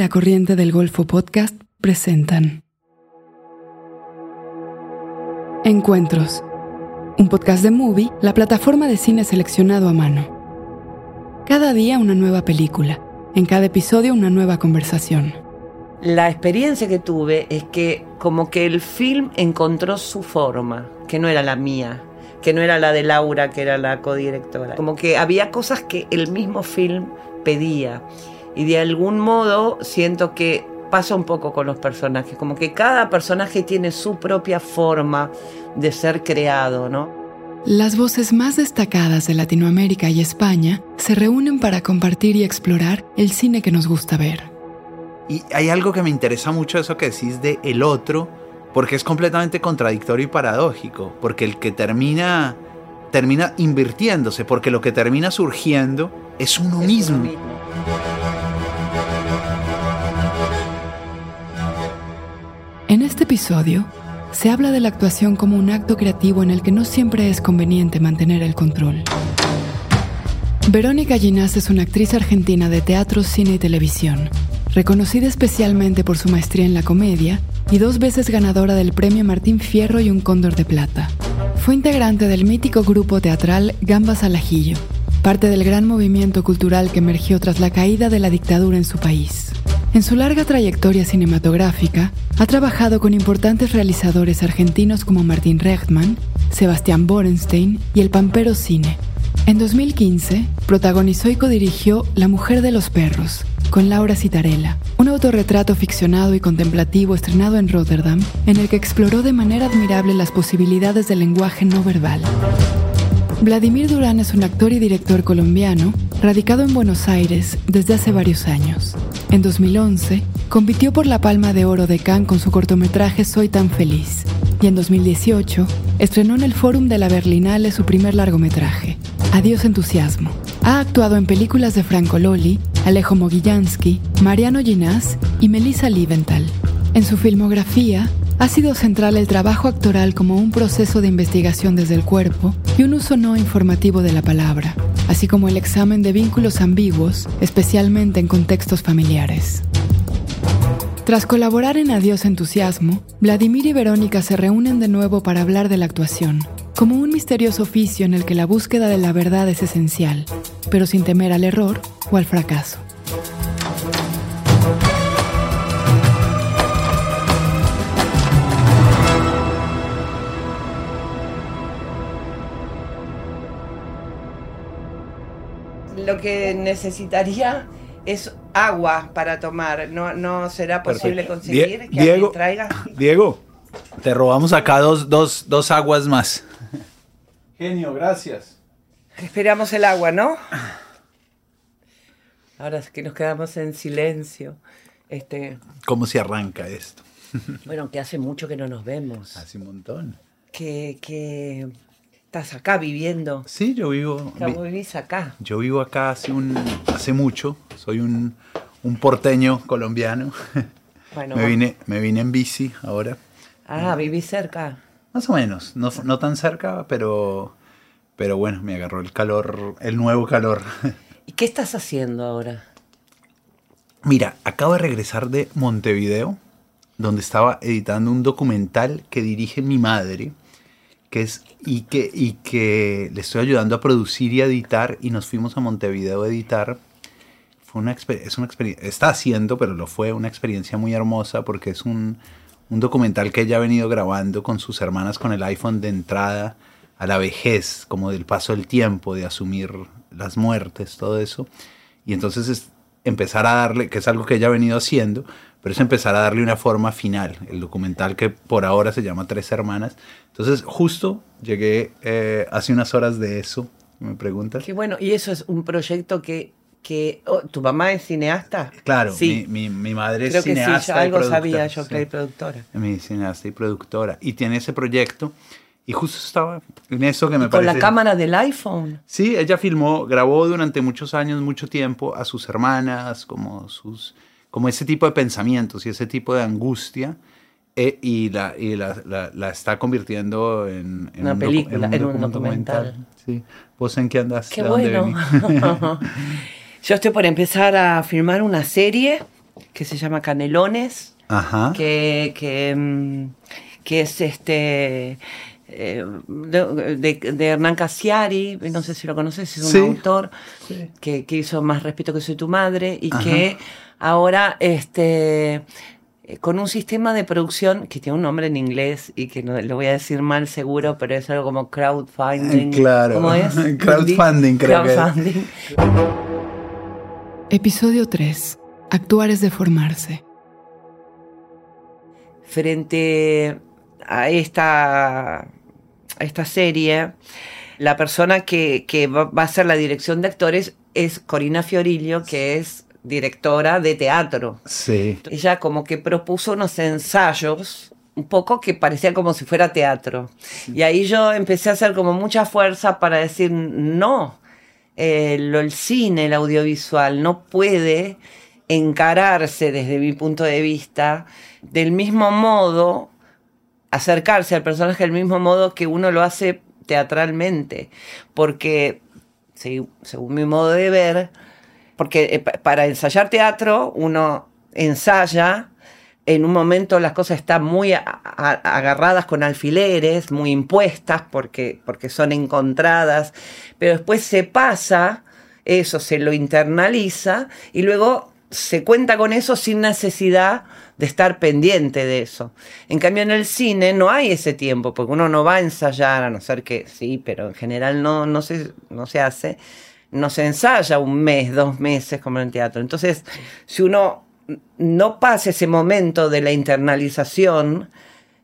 La Corriente del Golfo Podcast presentan Encuentros, un podcast de Movie, la plataforma de cine seleccionado a mano. Cada día una nueva película, en cada episodio una nueva conversación. La experiencia que tuve es que como que el film encontró su forma, que no era la mía, que no era la de Laura, que era la codirectora. Como que había cosas que el mismo film pedía. Y de algún modo siento que pasa un poco con los personajes, como que cada personaje tiene su propia forma de ser creado, ¿no? Las voces más destacadas de Latinoamérica y España se reúnen para compartir y explorar el cine que nos gusta ver. Y hay algo que me interesa mucho eso que decís de el otro, porque es completamente contradictorio y paradójico, porque el que termina termina invirtiéndose, porque lo que termina surgiendo es uno Es mismo. uno mismo. En este episodio, se habla de la actuación como un acto creativo en el que no siempre es conveniente mantener el control. Verónica Ginás es una actriz argentina de teatro, cine y televisión, reconocida especialmente por su maestría en la comedia y dos veces ganadora del premio Martín Fierro y un Cóndor de Plata. Fue integrante del mítico grupo teatral Gambas al Ajillo, parte del gran movimiento cultural que emergió tras la caída de la dictadura en su país. En su larga trayectoria cinematográfica, ha trabajado con importantes realizadores argentinos como Martín Rechtman, Sebastián Borenstein y el Pampero Cine. En 2015, protagonizó y codirigió La Mujer de los Perros, con Laura Citarella, un autorretrato ficcionado y contemplativo estrenado en Rotterdam, en el que exploró de manera admirable las posibilidades del lenguaje no verbal. Vladimir Durán es un actor y director colombiano radicado en Buenos Aires desde hace varios años. En 2011, compitió por la Palma de Oro de Cannes con su cortometraje Soy tan feliz. Y en 2018, estrenó en el Fórum de la Berlinale su primer largometraje, Adiós entusiasmo. Ha actuado en películas de Franco Loli, Alejo Mogillansky, Mariano Ginás y Melissa Liebenthal. En su filmografía, ha sido central el trabajo actoral como un proceso de investigación desde el cuerpo y un uso no informativo de la palabra, así como el examen de vínculos ambiguos, especialmente en contextos familiares. Tras colaborar en Adiós Entusiasmo, Vladimir y Verónica se reúnen de nuevo para hablar de la actuación, como un misterioso oficio en el que la búsqueda de la verdad es esencial, pero sin temer al error o al fracaso. Lo que necesitaría es agua para tomar. No, no será posible Perfecto. conseguir Die- que alguien Diego, traiga. Diego, te robamos acá dos, dos, dos aguas más. Genio, gracias. Esperamos el agua, ¿no? Ahora es que nos quedamos en silencio. Este, ¿Cómo se arranca esto? bueno, que hace mucho que no nos vemos. Hace un montón. Que, que estás acá viviendo. Sí, yo vivo. Ya vi- vivís acá. Yo vivo acá hace un hace mucho. Soy un, un porteño colombiano. Bueno, me vine me vine en bici ahora. ah, vivís cerca. Más o menos, no, no tan cerca, pero pero bueno, me agarró el calor, el nuevo calor. ¿Y qué estás haciendo ahora? Mira, acabo de regresar de Montevideo, donde estaba editando un documental que dirige mi madre, que es y que y que le estoy ayudando a producir y a editar y nos fuimos a Montevideo a editar. Fue una es una experiencia, está haciendo, pero lo fue una experiencia muy hermosa porque es un, un documental que ella ha venido grabando con sus hermanas con el iPhone de entrada a la vejez, como del paso del tiempo, de asumir las muertes, todo eso. Y entonces es empezar a darle, que es algo que ella ha venido haciendo, pero es empezar a darle una forma final. El documental que por ahora se llama Tres Hermanas. Entonces justo llegué eh, hace unas horas de eso, me preguntas. Qué bueno, y eso es un proyecto que, que oh, ¿tu mamá es cineasta? Claro, sí. mi, mi, mi madre es Creo que sí, cineasta. yo y algo productora, sabía yo sí. que hay productora. Mi cineasta y productora. Y tiene ese proyecto. Y justo estaba en eso que me Con parece. la cámara del iPhone. Sí, ella filmó, grabó durante muchos años, mucho tiempo a sus hermanas, como sus, como ese tipo de pensamientos y ese tipo de angustia, eh, y la, y la, la- la está convirtiendo en, en Una docu- película, en un docu- documental. Sí. ¿Vos en qué andas? Qué ¿De dónde bueno. Yo estoy por empezar a filmar una serie que se llama Canelones, Ajá. que, que, mm, que es este eh, de, de- de Hernán Casiari, no sé si lo conoces, es un Sí. autor Sí. que, que hizo Más respeto que soy tu madre y Ajá. que ahora este eh, con un sistema de producción que tiene un nombre en inglés y que no lo voy a decir mal seguro, pero es algo como crowdfunding. Eh, claro. ¿Cómo es? Crowdfunding, creo que es. Crowdfunding. Episodio 3. Actuar es deformarse. frente a esta, a esta serie, la persona que, que va, va a hacer la dirección de actores es Corina Fiorillo, que es directora de teatro. Sí. Ella como que propuso unos ensayos un poco que parecían como si fuera teatro. Y ahí yo empecé a hacer como mucha fuerza para decir, no, eh, lo- el cine, el audiovisual, no puede encararse desde mi punto de vista del mismo modo, acercarse al personaje del mismo modo que uno lo hace teatralmente. Porque, seg- según mi modo de ver, porque eh, pa- para ensayar teatro uno ensaya, en un momento las cosas están muy agarradas con alfileres, muy impuestas porque, porque son encontradas, pero después se pasa, eso se lo internaliza y luego se cuenta con eso sin necesidad de estar pendiente de eso. En cambio en el cine no hay ese tiempo, porque uno no va a ensayar, a no ser que sí, pero en general no, no, se, no se hace no se ensaya un mes, dos meses como en el teatro. Entonces, si uno no pasa ese momento de la internalización,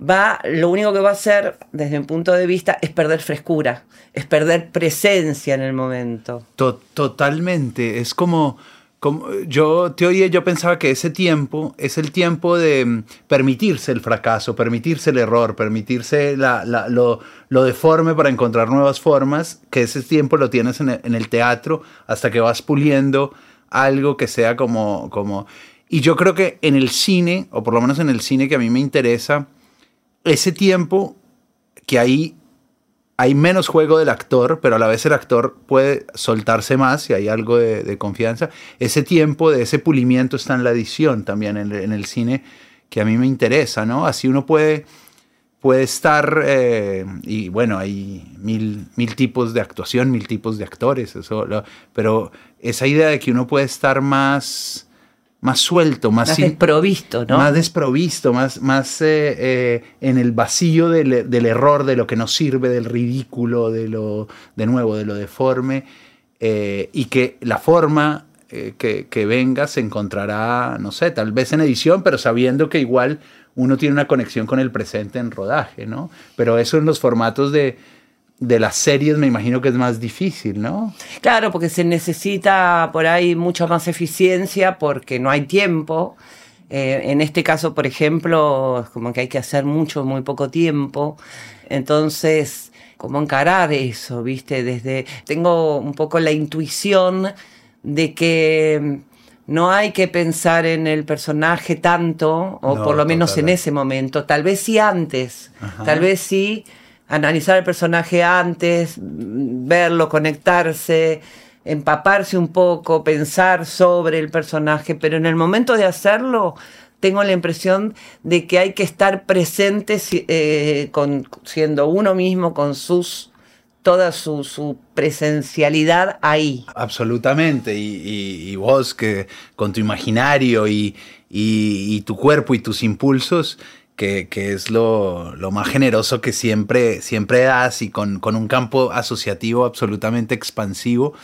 va, lo único que va a hacer, desde mi punto de vista, es perder frescura, es perder presencia en el momento. To- totalmente. Es como, como. Yo te oía, yo pensaba que ese tiempo es el tiempo de mm, permitirse el fracaso, permitirse el error, permitirse la- lo, lo deforme para encontrar nuevas formas, que ese tiempo lo tienes en el, en el teatro hasta que vas puliendo algo que sea como, como. Y yo creo que en el cine, o por lo menos en el cine que a mí me interesa, ese tiempo que ahí hay menos juego del actor, pero a la vez el actor puede soltarse más si hay algo de, confianza. Ese tiempo de ese pulimiento está en la edición también, en, el- cine, que a mí me interesa, ¿no? Así uno puede, puede estar, eh, y bueno, hay mil, mil tipos de actuación, mil tipos de actores, eso, pero esa idea de que uno puede estar más, más suelto, más, Más desprovisto, ¿no? más desprovisto, más, más eh, eh, en el vacío del, del error, de lo que nos sirve, del ridículo, de lo, de nuevo, de lo deforme, eh, y que la forma que, que venga se encontrará, no sé, tal vez en edición, pero sabiendo que igual uno tiene una conexión con el presente en rodaje, ¿no? Pero eso en los formatos de, de las series me imagino que es más difícil, ¿no? Claro, porque se necesita por ahí mucha más eficiencia porque no hay tiempo. Eh, en este caso, por ejemplo, es como que hay que hacer mucho muy poco tiempo. Entonces, ¿cómo encarar eso? ¿Viste? Desde. Tengo un poco la intuición de que no hay que pensar en el personaje tanto, o No, por lo menos en ese momento. Tal vez sí antes. Ajá. Tal vez sí analizar el personaje antes, verlo, conectarse, empaparse un poco, pensar sobre el personaje, pero en el momento de hacerlo tengo la impresión de que hay que estar presente eh, siendo uno mismo, con sus toda su, presencialidad ahí. Absolutamente, y, vos que con tu imaginario y tu cuerpo y tus impulsos, que, que es lo, lo más generoso que siempre, siempre das y con, con un campo asociativo absolutamente expansivo,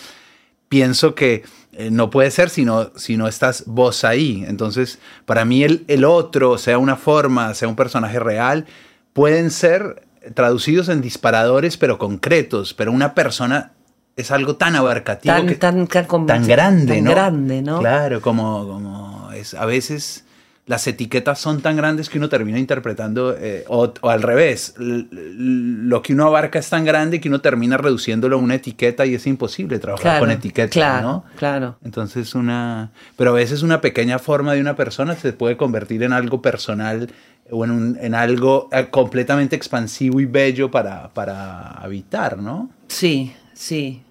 pienso que eh, no puede ser si no, si no estás vos ahí. Entonces, para mí el, el otro, sea una forma, sea un personaje real, pueden ser traducidos en disparadores, pero concretos, pero una persona es algo tan abarcativo, Tan, que- tan, tan, grande, tan ¿no? grande, ¿no? Claro, como, como es, a veces las etiquetas son tan grandes que uno termina interpretando, eh, o, o al revés, l- l- lo que uno abarca es tan grande que uno termina reduciéndolo a una etiqueta y es imposible trabajar Claro, con etiquetas, claro, ¿no? claro. Entonces una, pero a veces una pequeña forma de una persona se puede convertir en algo personal o en, un- en algo eh, completamente expansivo y bello para, para habitar, ¿no? Sí, sí.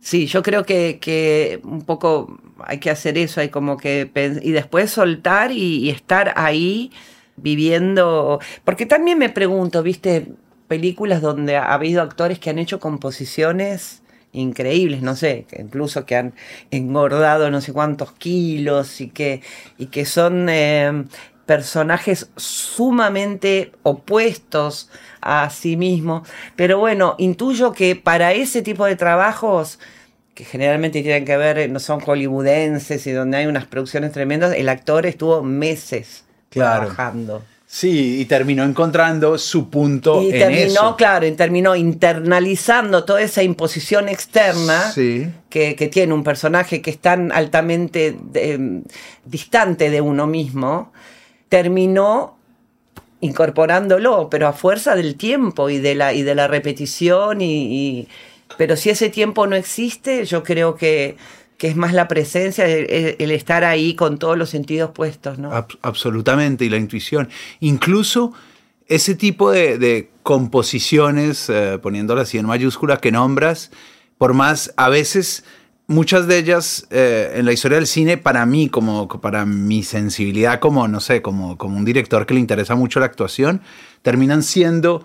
Sí, yo creo que, que, un poco hay que hacer eso, hay como que y después soltar y, estar ahí viviendo, porque también me pregunto, viste, películas donde ha habido actores que han hecho composiciones increíbles, no sé, incluso que han engordado no sé cuántos kilos y que, y que son eh, personajes sumamente opuestos a sí mismo. Pero bueno, intuyo que para ese tipo de trabajos que generalmente tienen que ver, no son hollywoodenses y donde hay unas producciones tremendas, el actor estuvo meses trabajando. Sí, y terminó encontrando su punto y terminó, claro, y terminó internalizando toda esa imposición externa que, tiene un personaje que es tan altamente em, distante de uno mismo, terminó incorporándolo, pero a fuerza del tiempo y de la, y de la repetición. Y, pero si ese tiempo no existe, yo creo que, es más la presencia, el, estar ahí con todos los sentidos puestos. ¿no? absolutamente, y la intuición. Incluso ese tipo de, composiciones, eh, poniéndolas así en mayúscula, que nombras, por más a veces muchas de ellas eh, en la historia del cine, para mí, como para mi sensibilidad, como, no sé, como un director que le interesa mucho la actuación, terminan siendo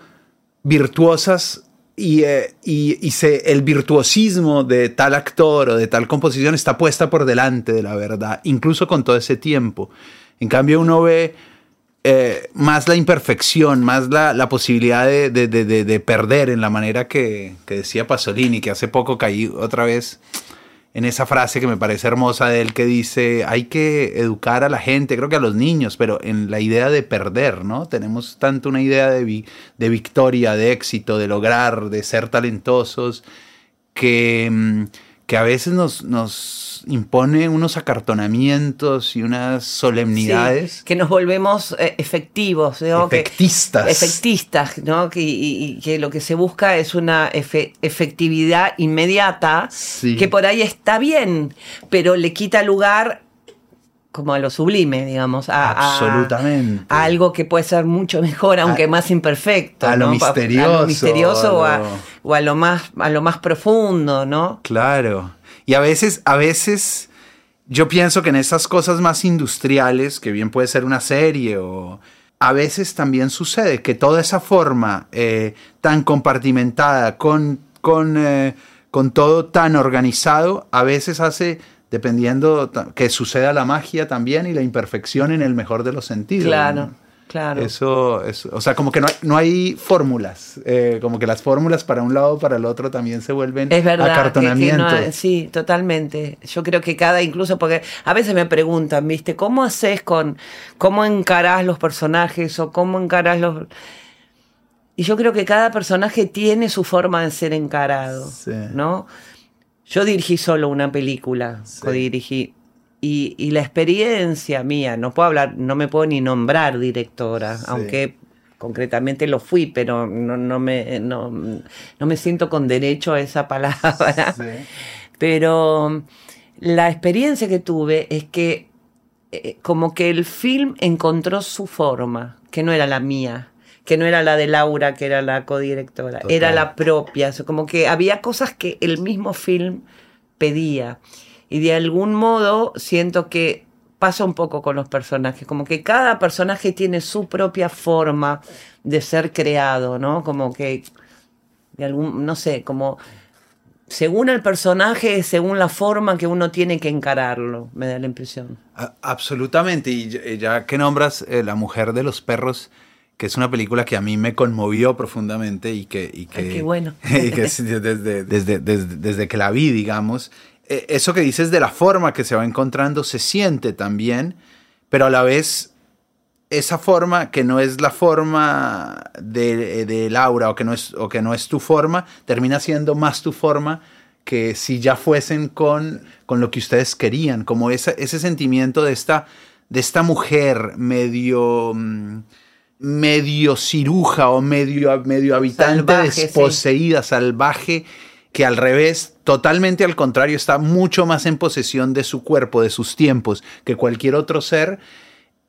virtuosas y, eh, y, se, el virtuosismo de tal actor o de tal composición está puesta por delante de la verdad, incluso con todo ese tiempo. En cambio, uno ve eh, más la imperfección, más la, la posibilidad de, de, de, de, perder en la manera que, que decía Pasolini, que hace poco caí otra vez en esa frase que me parece hermosa de él que dice, hay que educar a la gente, creo que a los niños, pero en la idea de perder, ¿no? Tenemos tanto una idea de, de victoria, de éxito, de lograr, de ser talentosos, que, mm, que a veces nos, nos impone unos acartonamientos y unas solemnidades. que nos volvemos eh, efectivos. Efectistas. efectistas, ¿no? Que, y, que lo que se busca es una efectividad inmediata, que por ahí está bien, pero le quita lugar como a lo sublime, digamos, a, Absolutamente. A, algo que puede ser mucho mejor, aunque más imperfecto. A lo misterioso. A lo misterioso o, a, lo más, a lo más profundo, ¿no? Claro. Y a veces, a veces, yo pienso que en esas cosas más industriales, que bien puede ser una serie o... A veces también sucede que toda esa forma eh, tan compartimentada, con, con, eh, con todo tan organizado, a veces hace dependiendo que suceda la magia también y la imperfección en el mejor de los sentidos. Claro. Claro. Eso, o sea, como que no hay, no hay fórmulas, eh, como que las fórmulas para un lado o para el otro también se vuelven es verdad, acartonamientos. sí, totalmente. Yo creo que cada, incluso porque a veces me preguntan, ¿viste? ¿Cómo haces con, cómo encarás los personajes o cómo encarás los... Y yo creo que cada personaje tiene su forma de ser encarado, ¿no? Yo dirigí solo una película, codirigí. Y, la experiencia mía, no puedo hablar, no me puedo ni nombrar directora, aunque concretamente lo fui, pero no, me, no, me siento con derecho a esa palabra. Pero la experiencia que tuve es que eh, como que el film encontró su forma, que no era la mía que no era la de Laura, que era la codirectora, era la propia. como que había cosas que el mismo film pedía. Y de algún modo siento que pasa un poco con los personajes, como que cada personaje tiene su propia forma de ser creado, ¿no? Como que, de algún, no sé, como según el personaje, según la forma que uno tiene que encararlo, me da la impresión. absolutamente, y ya que nombras eh, La mujer de los perros, que es una película que a mí me conmovió profundamente y que... Y que qué bueno. desde, desde, desde, que la vi, digamos, e, eso que dices de la forma que se va encontrando se siente también, pero a la vez esa forma que no es la forma de, de Laura o que, no es, o que no es tu forma, termina siendo más tu forma que si ya fuesen con, con lo que ustedes querían, como ese, ese sentimiento de esta, de esta mujer medio... Mm, medio ciruja o medio, medio habitante desposeída, salvaje, que al revés, totalmente al contrario, está mucho más en posesión de su cuerpo, de sus tiempos, que cualquier otro ser,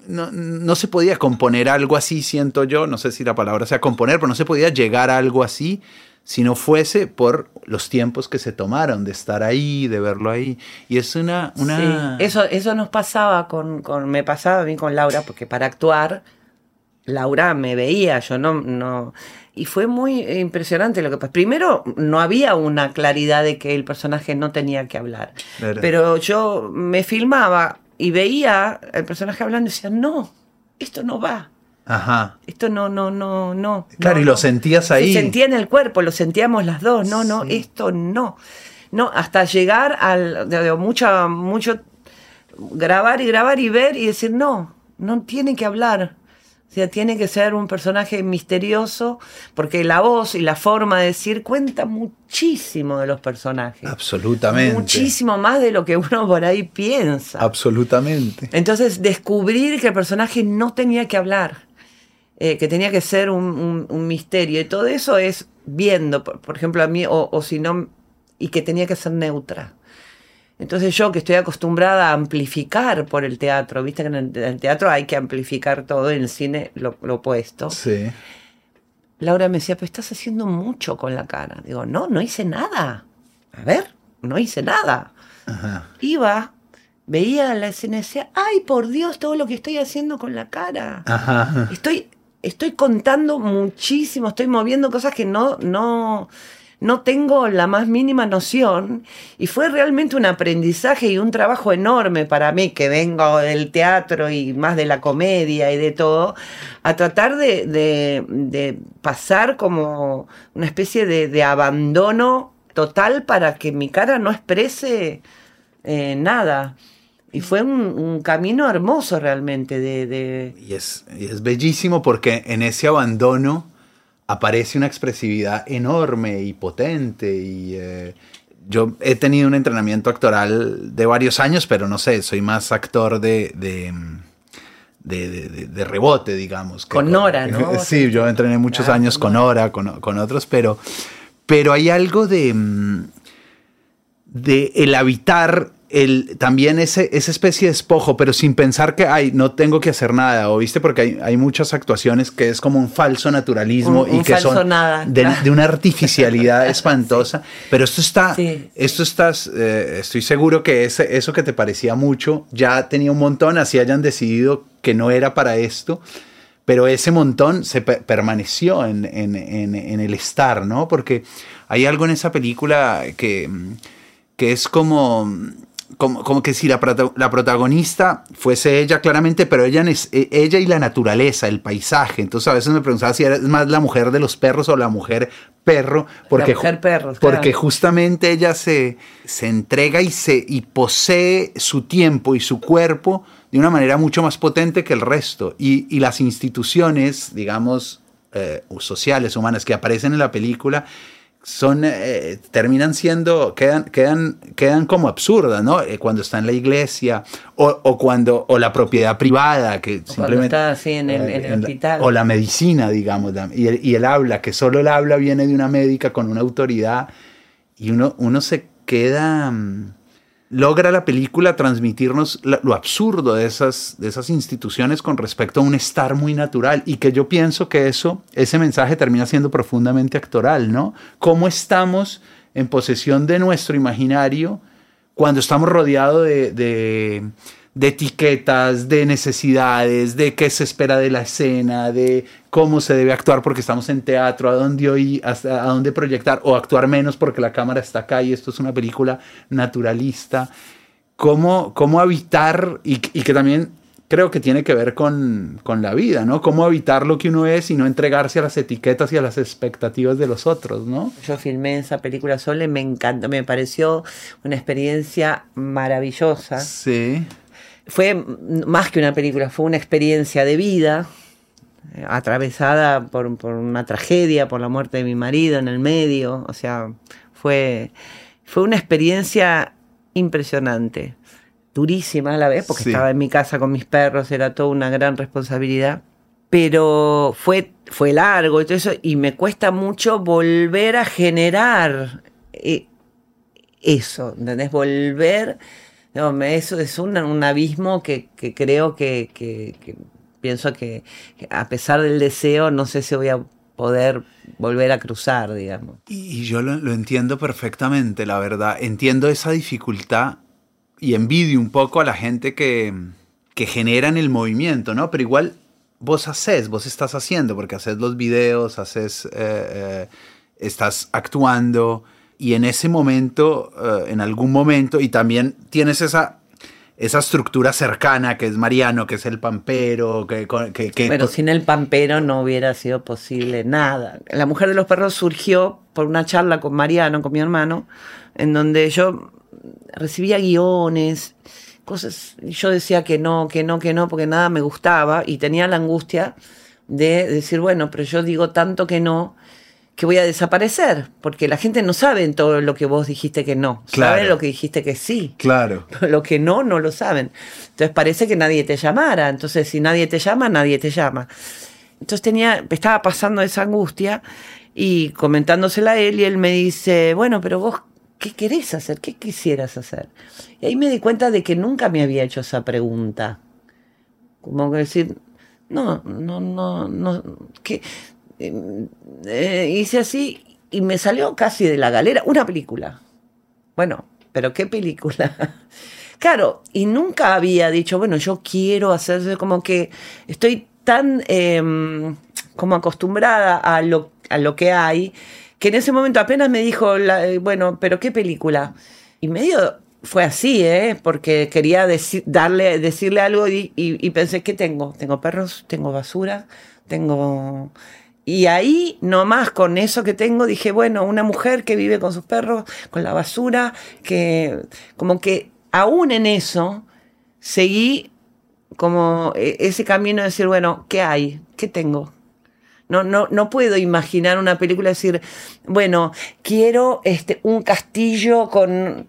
no, no se podía componer algo así, siento yo, no sé si la palabra sea componer, pero no se podía llegar a algo así si no fuese por los tiempos que se tomaron de estar ahí, de verlo ahí. Y es una... una... Sí, eso, eso nos pasaba con, con, me pasaba a mí con Laura, porque para actuar, Laura me veía, yo no, no, y fue muy impresionante lo que pasó. Primero, no había una claridad de que el personaje no tenía que hablar, pero yo me filmaba y veía al personaje hablando y decía, no, esto no va. Ajá. Esto no, no, no, no. Claro, no, y lo sentías ahí. Se sentía en el cuerpo, lo sentíamos las dos. No, no, Sí. esto no. No, hasta llegar al. De, de mucha, mucho. Grabar y grabar y ver y decir, no, no tiene que hablar. O sea, tiene que ser un personaje misterioso, porque la voz y la forma de decir cuenta muchísimo de los personajes. Absolutamente. Muchísimo más de lo que uno por ahí piensa. Absolutamente. Entonces, descubrir que el personaje no tenía que hablar, eh, que tenía que ser un, un- un misterio, y todo eso es viendo, por, por ejemplo, a mí, o, o si no, y que tenía que ser neutra. Entonces yo que estoy acostumbrada a amplificar por el teatro, viste que en el, en el teatro hay que amplificar todo, en el cine lo, lo opuesto. Sí. Laura me decía, pero estás haciendo mucho con la cara. Digo, no, no hice nada. A ver, no hice nada Ajá. iba, veía la escena y decía, ay, por Dios, todo lo que estoy haciendo con la cara. Ajá. Estoy, estoy contando muchísimo, estoy moviendo cosas que no, no, no tengo la más mínima noción. Y fue realmente un aprendizaje y un trabajo enorme para mí, que vengo del teatro y más de la comedia y de todo, a tratar de, de- pasar como una especie de, abandono total para que mi cara no exprese eh, nada. Y fue un, camino hermoso realmente de- y es bellísimo porque en ese abandono aparece una expresividad enorme y potente. Y eh, yo he tenido un entrenamiento actoral de varios años, pero no sé, soy más actor de, de, de- de- de- de rebote, digamos. que Con Nora, ¿no? Sí, yo entrené muchos Claro, años con con Nora, con, con otros, pero, pero hay algo de, mm, de el habitar el, también ese, esa especie de despojo, pero sin pensar que, ay, no tengo que hacer nada, o viste, porque hay, hay muchas actuaciones que es como un falso naturalismo Un- y un que son nada, de, claro. de una artificialidad espantosa, pero esto está, Sí. esto estás, eh, estoy seguro que ese, eso que te parecía mucho ya tenía un montón, así hayan decidido que no era para esto, pero ese montón se pe- permaneció en, en- en- en el estar, ¿no? Porque hay algo en esa película que, que es como, como, como que si la, la protagonista fuese ella claramente, pero ella, e- ella y la naturaleza, el paisaje. Entonces a veces me preguntaba si era más la mujer de los perros o la mujer perro, porque, mujer perro, claro. porque justamente ella se, se entrega y, se, y posee su tiempo y su cuerpo de una manera mucho más potente que el resto. Y, y las instituciones, digamos, eh, sociales, humanas que aparecen en la película, son, eh, terminan siendo, quedan, quedan, quedan como absurdas, ¿no? Eh, cuando está en la iglesia o, o cuando, o la propiedad privada, que cuando simplemente... está así en el- en el la- hospital. o la medicina, digamos, la- y el, y el habla, que solo el habla viene de una médica con una autoridad, y uno, uno se queda... logra la película transmitirnos lo absurdo de esas, de esas instituciones con respecto a un estar muy natural y que yo pienso que eso, ese mensaje termina siendo profundamente actoral, ¿no? ¿Cómo estamos en posesión de nuestro imaginario cuando estamos rodeados de, de- de etiquetas, de necesidades, de qué se espera de la escena, de cómo se debe actuar porque estamos en teatro, a dónde oír, hasta a dónde proyectar, o actuar menos porque la cámara está acá y esto es una película naturalista. Cómo, cómo habitar y, y que también creo que tiene que ver con, con la vida, ¿no? Cómo habitar lo que uno es y no entregarse a las etiquetas y a las expectativas de los otros, ¿no? Yo filmé esa película sola y me encantó, me pareció una experiencia maravillosa. Sí. Fue más que una película, fue una experiencia de vida, eh, atravesada por, por una tragedia, por la muerte de mi marido en el medio. O sea, fue, fue una experiencia impresionante, durísima a la vez, porque Sí. estaba en mi casa con mis perros, era toda una gran responsabilidad. Pero fue, fue largo y todo eso, y me cuesta mucho volver a generar eh, eso, ¿entendés? Volver No, eso es un, un abismo que, que creo que, que, pienso que a pesar del deseo, no sé si voy a poder volver a cruzar, digamos. Y, yo lo, lo, entiendo perfectamente, la verdad. Entiendo esa dificultad y envidio un poco a la gente que, que generan el movimiento, ¿no? Pero igual vos haces, vos estás haciendo, porque haces los videos, haces, eh, eh, estás actuando y en ese momento, eh, en algún momento, y también tienes esa esa estructura cercana que es Mariano, que es el pampero, que... que, Pero sin el pampero no hubiera sido posible nada. La Mujer de los Perros surgió por una charla con Mariano, con mi hermano, en donde yo recibía guiones, cosas, y yo decía que no, que no, que no, porque nada me gustaba, y tenía la angustia de decir, bueno, pero yo digo tanto que no, que voy a desaparecer, porque la gente no sabe en todo lo que vos dijiste que no, claro. sabe lo que dijiste que sí. Claro. Lo que no, no lo saben. Entonces parece que nadie te llamara, entonces si nadie te llama, nadie te llama. Entonces tenía, estaba pasando esa angustia y comentándosela a él y él me dice, bueno, pero vos, ¿qué querés hacer? ¿Qué quisieras hacer? Y ahí me di cuenta de que nunca me había hecho esa pregunta. Como que decir, no, no, no, no, que eh, hice así y me salió casi de la galera una película. Bueno, pero ¿qué película? claro, y nunca había dicho, bueno, yo quiero hacer como que estoy tan eh, como acostumbrada a lo, a lo que hay, que en ese momento apenas me dijo, la, bueno, pero ¿qué película? Y medio fue así, ¿eh? porque quería decir, darle, decirle algo y, y pensé, ¿qué tengo? Tengo perros, tengo basura, tengo y ahí, nomás con eso que tengo, dije, bueno, una mujer que vive con sus perros, con la basura, que como que aún en eso seguí como e, ese camino de decir, bueno, ¿qué hay? ¿Qué tengo? No, no, no puedo imaginar una película y decir, bueno, quiero este, un castillo con...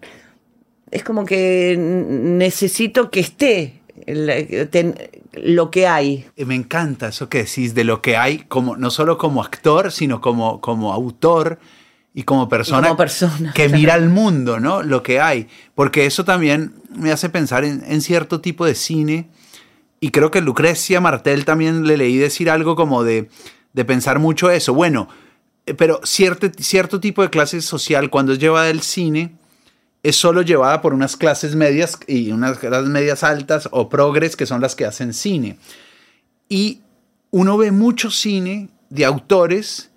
Es como que necesito que esté lo que hay. Me encanta eso que decís de lo que hay, como, no solo como actor, sino como, como autor y como persona, como persona que mira el mundo, ¿no? Lo que hay. Porque eso también me hace pensar en, en, cierto tipo de cine. Y creo que Lucrecia Martel también le leí decir algo como de, de pensar mucho eso. Bueno, eh, pero cierto, cierto tipo de clase social, cuando es llevada del cine, es solo llevada por unas clases medias y unas clases medias altas o progres que son las que hacen cine. Y uno ve mucho cine de autores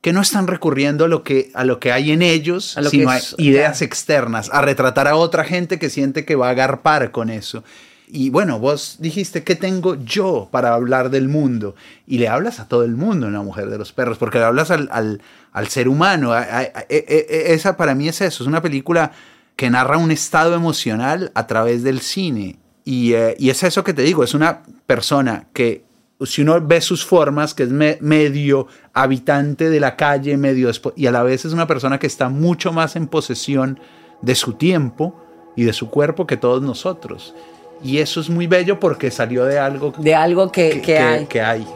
que no están recurriendo a lo que, a lo que hay en ellos, sino a ideas externas, a retratar a otra gente que siente que va a agarpar con eso. Y bueno, vos dijiste, ¿qué tengo yo para hablar del mundo? Y le hablas a todo el mundo en La Mujer de los Perros, porque le hablas al, al, al ser humano. E, e, esa para mí es eso, es una película que narra un estado emocional a través del cine. Y, eh, y, es eso que te digo, es una persona que, si uno ve sus formas, que es medio habitante de la calle, medio y a la vez es una persona que está mucho más en posesión de su tiempo y de su cuerpo que todos nosotros. Y eso es muy bello porque salió de algo, de algo que, que, hay. que hay.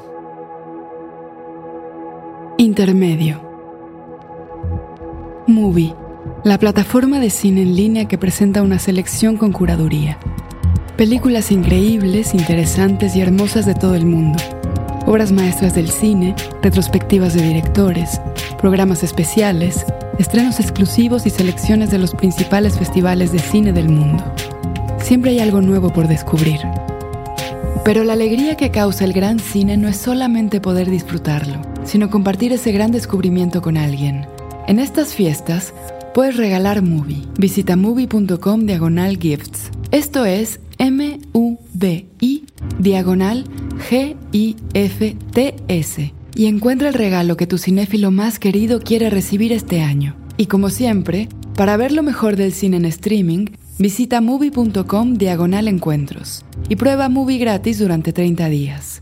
Intermedio. Movie la plataforma de cine en línea que presenta una selección con curaduría. Películas increíbles, interesantes y hermosas de todo el mundo. Obras maestras del cine, retrospectivas de directores, programas especiales, estrenos exclusivos y selecciones de los principales festivales de cine del mundo. Siempre hay algo nuevo por descubrir. Pero la alegría que causa el gran cine no es solamente poder disfrutarlo, sino compartir ese gran descubrimiento con alguien. En estas fiestas, puedes regalar Movie. Visita movie.com diagonal gifts. Esto es M-U-V-I diagonal G-I-F-T-S. Y encuentra el regalo que tu cinéfilo más querido quiere recibir este año. Y como siempre, para ver lo mejor del cine en streaming, visita movie.com diagonal encuentros y prueba Movie gratis durante 30 días.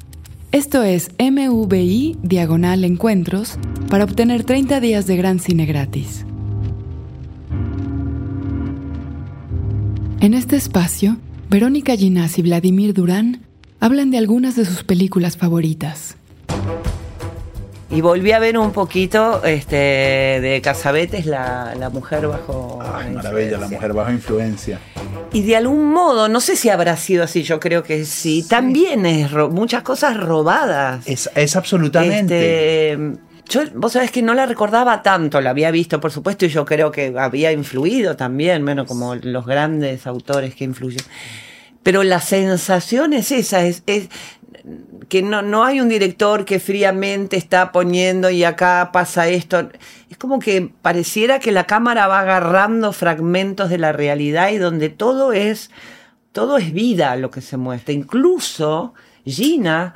Esto es MVI diagonal encuentros para obtener 30 días de gran cine gratis. En este espacio, Verónica Ginás y Vladimir Durán hablan de algunas de sus películas favoritas. Y volví a ver un poquito este, de Casabetes, la, la mujer bajo. Ay, maravilla, la mujer bajo influencia. Y de algún modo, no sé si habrá sido así, yo creo que sí. También es muchas cosas robadas. Es, es absolutamente. Este, yo, vos sabés que no la recordaba tanto, la había visto, por supuesto, y yo creo que había influido también, bueno, como los grandes autores que influyen. Pero la sensación es esa, es, es que no, no hay un director que fríamente está poniendo y acá pasa esto. Es como que pareciera que la cámara va agarrando fragmentos de la realidad y donde todo es, todo es vida lo que se muestra. Incluso Gina,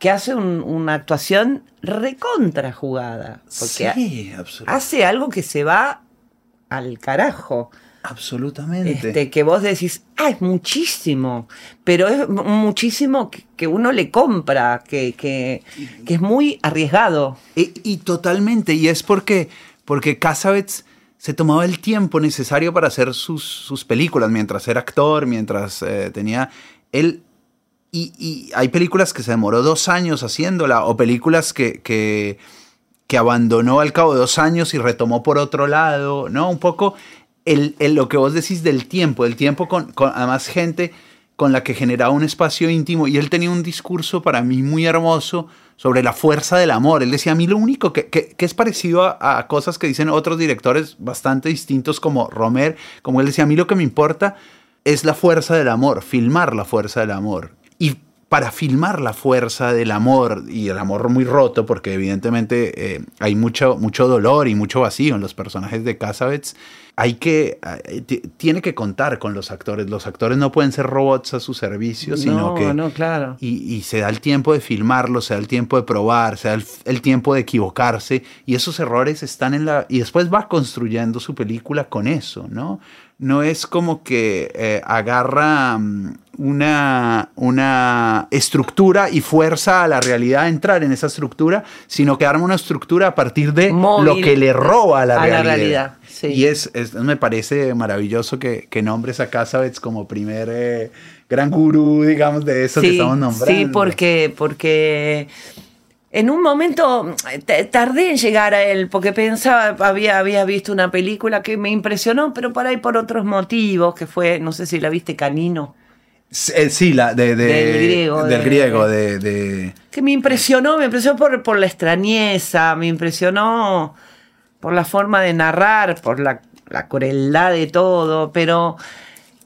que hace un- una actuación recontra jugada. Porque sí, absol- hace algo que se va al carajo. absolutamente. Este, que vos decís, ah, es muchísimo, pero es mu- muchísimo que, que uno le compra, que, que, que es muy arriesgado. Y, y totalmente, y es porque, porque Cassavetes se tomaba el tiempo necesario para hacer sus, sus películas, mientras era actor, mientras eh, tenía... Él, y, hay películas que se demoró dos años haciéndola, o películas que, que, que abandonó al cabo de dos años y retomó por otro lado, ¿no? Un poco el, el- lo que vos decís del tiempo, el tiempo con, con además gente con la que generaba un espacio íntimo y él tenía un discurso para mí muy hermoso sobre la fuerza del amor. Él decía, a mí lo único que, que- que es parecido a, a cosas que dicen otros directores bastante distintos como Romer, como él decía, a mí lo que me importa es la fuerza del amor, filmar la fuerza del amor. Para filmar la fuerza del amor y el amor muy roto, porque evidentemente eh, hay mucho, mucho dolor y mucho vacío en los personajes de Cassavetes, hay que, eh, ti- tiene que contar con los actores. Los actores no pueden ser robots a su servicio, sino no, que... no, claro. Y, y se da el tiempo de filmarlo, se da el tiempo de probar, se da el, el tiempo de equivocarse y esos errores están en la... Y después va construyendo su película con eso, ¿no? No es como que eh, agarra mm, una, una estructura y fuerza a la realidad a entrar en esa estructura, sino que arma una estructura a partir de Móvil lo que le roba a la a la realidad. sí. Y es, es- me parece maravilloso que, que nombres a Cassavetes como primer eh, gran gurú, digamos, de eso que estamos nombrando. sí, porque, porque en un momento t- tardé en llegar a él, porque pensaba, había, había visto una película que me impresionó, pero por ahí por otros motivos, que fue, no sé si la viste, Canino. Sí, eh, sí, la de, de- Del griego, Del de- griego, de, de- que me impresionó, me impresionó por, por la extrañeza, me impresionó por la forma de narrar, por la, la crueldad de todo, pero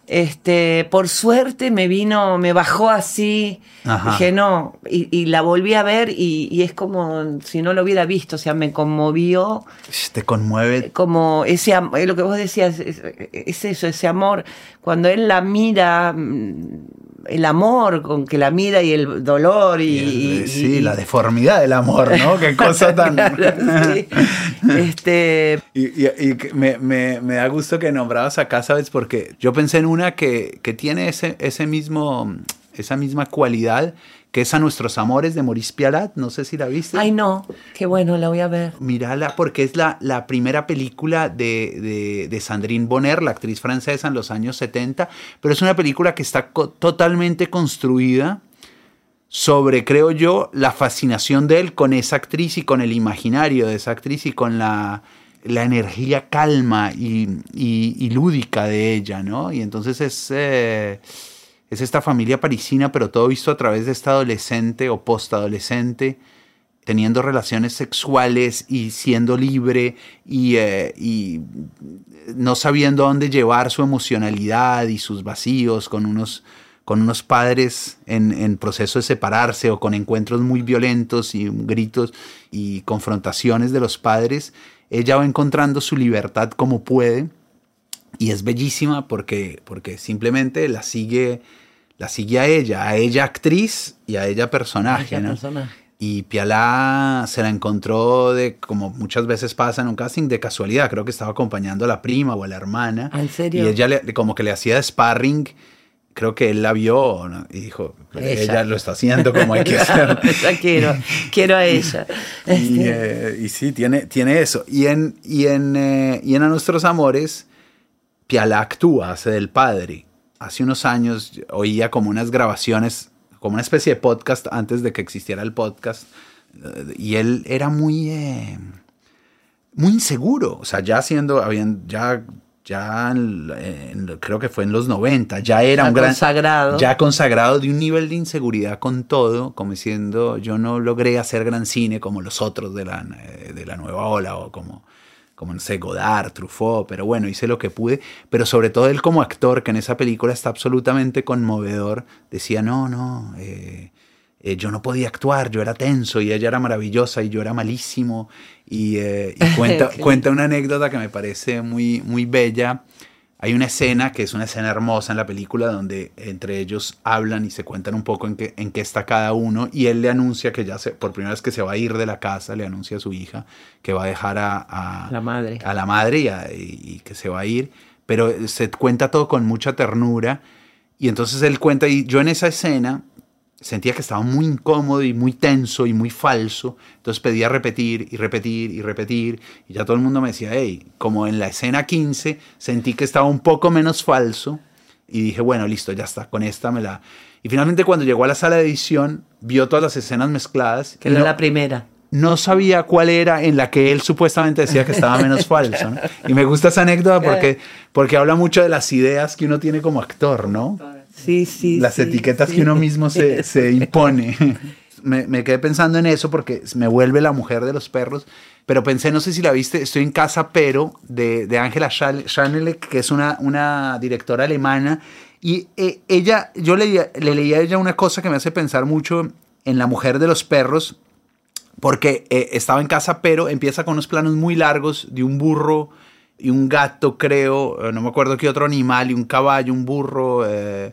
este, por suerte me vino, me bajó así, Ajá. dije no, y, y la volví a ver y, y es como si no lo hubiera visto, o sea, me conmovió Te conmueve. como ese lo que vos decías es, es eso ese amor cuando él la mira mm, el amor con que la mira y el dolor y, y el- sí, y- la deformidad del amor, ¿no? Qué cosa tan... Claro, sí. este Y, y- y me, me- me da gusto que nombrabas a Cassavetes porque yo pensé en una que, que tiene ese, ese mismo, esa misma cualidad, que es A Nuestros Amores de Maurice Pialat. No sé si la viste. ay no qué bueno la voy a ver Mírala porque es la, la primera película de, de, de Sandrine Bonner, la actriz francesa en los años 70, pero es una película que está co- totalmente construida sobre, creo yo, la fascinación de él con esa actriz y con el imaginario de esa actriz y con la, la energía calma y, y- lúdica de ella, ¿no? Y entonces es... eh, es esta familia parisina, pero todo visto a través de esta adolescente o postadolescente, teniendo relaciones sexuales y siendo libre y, eh, y no sabiendo dónde llevar su emocionalidad y sus vacíos con unos, con unos padres en, en proceso de separarse o con encuentros muy violentos y gritos y confrontaciones de los padres, ella va encontrando su libertad como puede y es bellísima porque, porque simplemente la sigue, la sigue a ella, a ella actriz y a ella personaje. Ella ¿no? personaje. Y Pialá se la encontró de, como muchas veces pasa en un casting, de casualidad. Creo que estaba acompañando a la prima o a la hermana. ¿Ah, en serio? Y ella le- como que le hacía sparring. Creo que él la vio ¿no? y dijo, "Pero Ella. ella. lo está haciendo como hay que hacer. ya quiero quiero a ella Y, Este, eh, y sí, tiene, tiene eso. Y en, y, en, eh, y en A Nuestros Amores, Piala actúa, hace del padre. Hace unos años oía como unas grabaciones, como una especie de podcast antes de que existiera el podcast, y él era muy, eh, muy inseguro, o sea, ya siendo, habían, ya ya creo que fue en los 90, ya era un gran consagrado. ya consagrado de un nivel de inseguridad con todo, como diciendo, yo no logré hacer gran cine como los otros de la, eh, de la nueva ola o como como no sé, Godard, Truffaut, pero bueno, hice lo que pude, pero sobre todo él como actor, que en esa película está absolutamente conmovedor, decía, no, no, eh, eh, yo no podía actuar, yo era tenso y ella era maravillosa y yo era malísimo, y, cuenta, cuenta una anécdota que me parece muy, muy bella, hay una escena que es una escena hermosa en la película donde entre ellos hablan y se cuentan un poco en qué, en qué está cada uno y él le anuncia que ya se, por primera vez que se va a ir de la casa, le anuncia a su hija que va a dejar a, la madre, a la madre y, que se va a ir, pero se cuenta todo con mucha ternura y entonces él cuenta y yo en esa escena sentía que estaba muy incómodo y muy tenso y muy falso. Entonces pedía repetir y repetir y repetir. Y ya todo el mundo me decía, hey, como en la escena 15 sentí que estaba un poco menos falso. Y dije, bueno, listo, ya está, con esta me la... Y finalmente cuando llegó a la sala de edición, vio todas las escenas mezcladas. Que era la primera. No sabía cuál era en la que él supuestamente decía que estaba menos falso. Y me gusta esa anécdota porque, porque habla mucho de las ideas que uno tiene como actor, ¿no? Sí, sí. Las etiquetas que uno mismo se, se impone. Me, me, quedé pensando en eso porque me vuelve la mujer de los perros. Pero pensé, no sé si la viste, estoy en casa, pero de Ángela Schanelek, que es una, una directora alemana. Y eh, ella, yo le, le leía a ella una cosa que me hace pensar mucho en la mujer de los perros, porque eh, estaba en casa, pero empieza con unos planos muy largos de un burro y un gato, creo, eh, no me acuerdo qué otro animal, y un caballo, un burro. Eh,